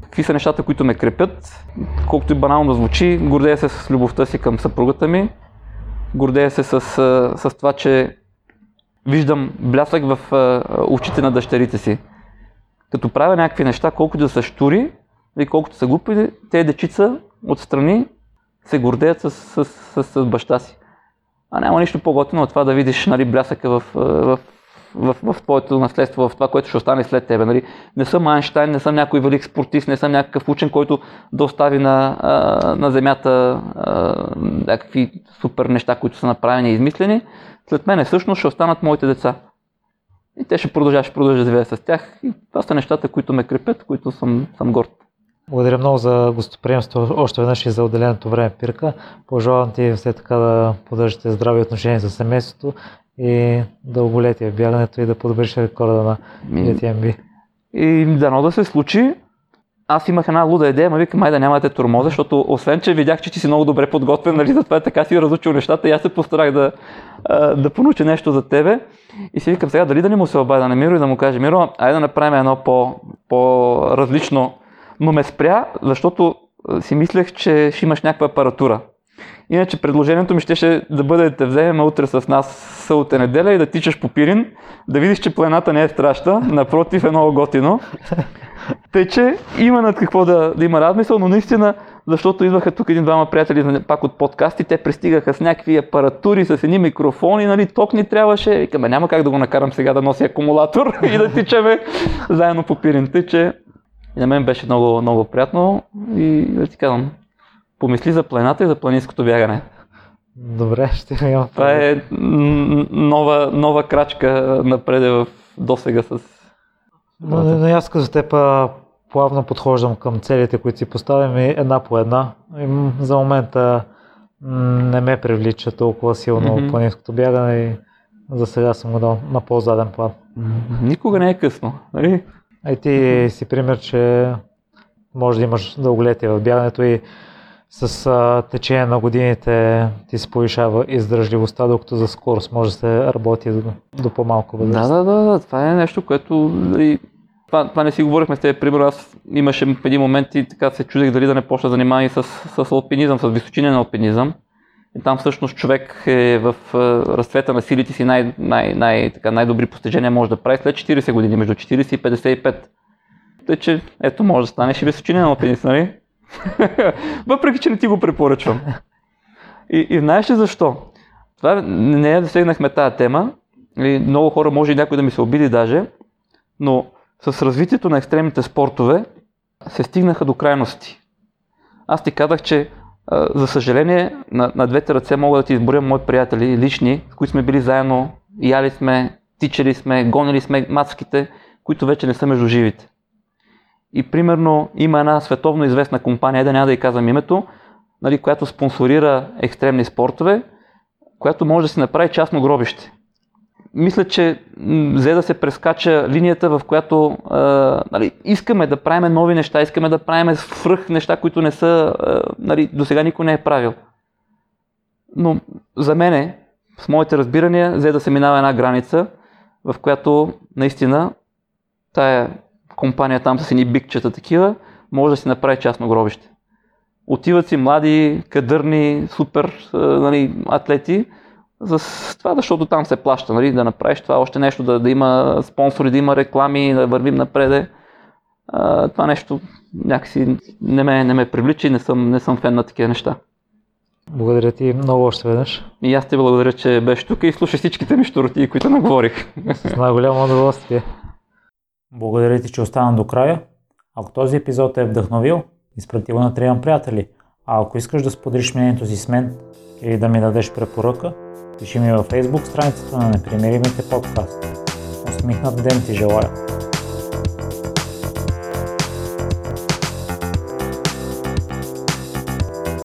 B: какви са нещата, които ме крепят. Колкото и банално да звучи, гордея се с любовта си към съпругата ми, гордея се с, с това, че виждам блясък в очите на дъщерите си. Като правя някакви неща, колкото да са штури и колкото са глупи, те дечица отстрани се гордеят с, с, с, с баща си. А няма нищо по-готино от това да видиш нали, блясъка в, в в, в твоето наследство, в това, което ще остане след тебе. Нали? Не съм Айнштайн, не съм някой велик спортист, не съм някакъв учен, който да остави на, а, на земята а, някакви супер неща, които са направени и измислени. След мен всъщност ще останат моите деца. И те ще продължат, ще продължат да живеят с тях. И това са нещата, които ме крепят, които съм, съм горд.
A: Благодаря много за гостоприемство още веднъж и за отделеното време, Пирка. Пожелавам ти все така да поддържате здрави отношения за семейството и дълголетие в бягането и да подобриш рекорда на UTMB.
B: И дано да се случи. Аз имах една луда идея, ма викам, май да нямате турмоза, защото освен, че видях, че ти си много добре подготвен, нали, затова е така си разучил нещата и аз се постарах да, да понуча нещо за тебе. И си викам сега, дали да не му се обади на Миро и да му каже, Миро, айде да направим едно по, по-различно. Но ме спря, защото си мислех, че ще имаш някаква апаратура. Иначе предложението ми ще да бъде да те вземем утре с нас сълта неделя и да тичаш по Пирин, да видиш, че планата не е страшна, напротив е много готино. Тъй, че има над какво да, да има размисъл, но наистина, защото идваха тук един-двама приятели пак от подкасти, те пристигаха с някакви апаратури, с едни микрофони, нали, ток ни трябваше. Викаме, няма как да го накарам сега да носи акумулатор и да тичаме заедно по Пирин. Тъй, че на мен беше много, много приятно и да ти казвам, помисли за планината и за планинското бягане.
A: Добре, ще имам.
B: Това е нова, нова крачка напред в досега с...
A: Но, но аз като теб плавно подхождам към целите, които си поставям и една по една. И за момента не ме привлича толкова силно mm-hmm. планинското бягане и за сега съм го дал на по-заден план.
B: Никога не е късно. Нали?
A: А и ти си пример, че може да имаш дълголетие в бягането и с а, течение на годините ти се повишава издържливостта, докато за скорост може да се работи до, до по-малко
B: възраст. Да, да, да, да, това е нещо, което и това, това не си говорихме с теб. Примерно аз имаше един момент и така се чудех дали да не почна да занимавам с, с алпинизъм, с височинен алпинизъм. И там всъщност човек е в разцвета на силите си най- най- най- така, най-добри постижения може да прави след 40 години, между 40 и 55. Тъй, че ето може да станеш и височинен алпинист, нали? Въпреки, че не ти го препоръчвам. И, и знаеш ли защо? Това не е да сегнахме тази тема. И много хора може и някой да ми се обиди даже. Но с развитието на екстремните спортове се стигнаха до крайности. Аз ти казах, че за съжаление на, на двете ръце мога да ти изборя мои приятели, лични, с които сме били заедно, яли сме, тичали сме, гонили сме мацките, които вече не са между живите. И примерно има една световно известна компания, да няма да й казвам името, нали, която спонсорира екстремни спортове, която може да си направи частно гробище. Мисля, че взе да се прескача линията, в която а, нали, искаме да правим нови неща, искаме да правим свръх неща, които не са, а, нали, до сега никой не е правил. Но за мене, с моите разбирания, взе да се минава една граница, в която наистина тая компания там с едни бикчета такива, може да си направи частно гробище. Отиват си млади, кадърни, супер нали, атлети, за това, защото там се плаща, нали, да направиш това, още нещо, да, да има спонсори, да има реклами, да вървим напреде. А, това нещо някакси не ме, не ме привлича и не съм, не съм фен на такива неща.
A: Благодаря ти много още веднъж.
B: И аз ти благодаря, че беше тук и слушай всичките ми штороти, които наговорих.
A: С най-голямо удоволствие. Благодаря ти, че остана до края. Ако този епизод е вдъхновил, изпрати го на трима приятели. А ако искаш да споделиш мнението си с мен или да ми дадеш препоръка, пиши ми във Facebook страницата на Непримиримите подкаст. Усмихнат ден ти желая!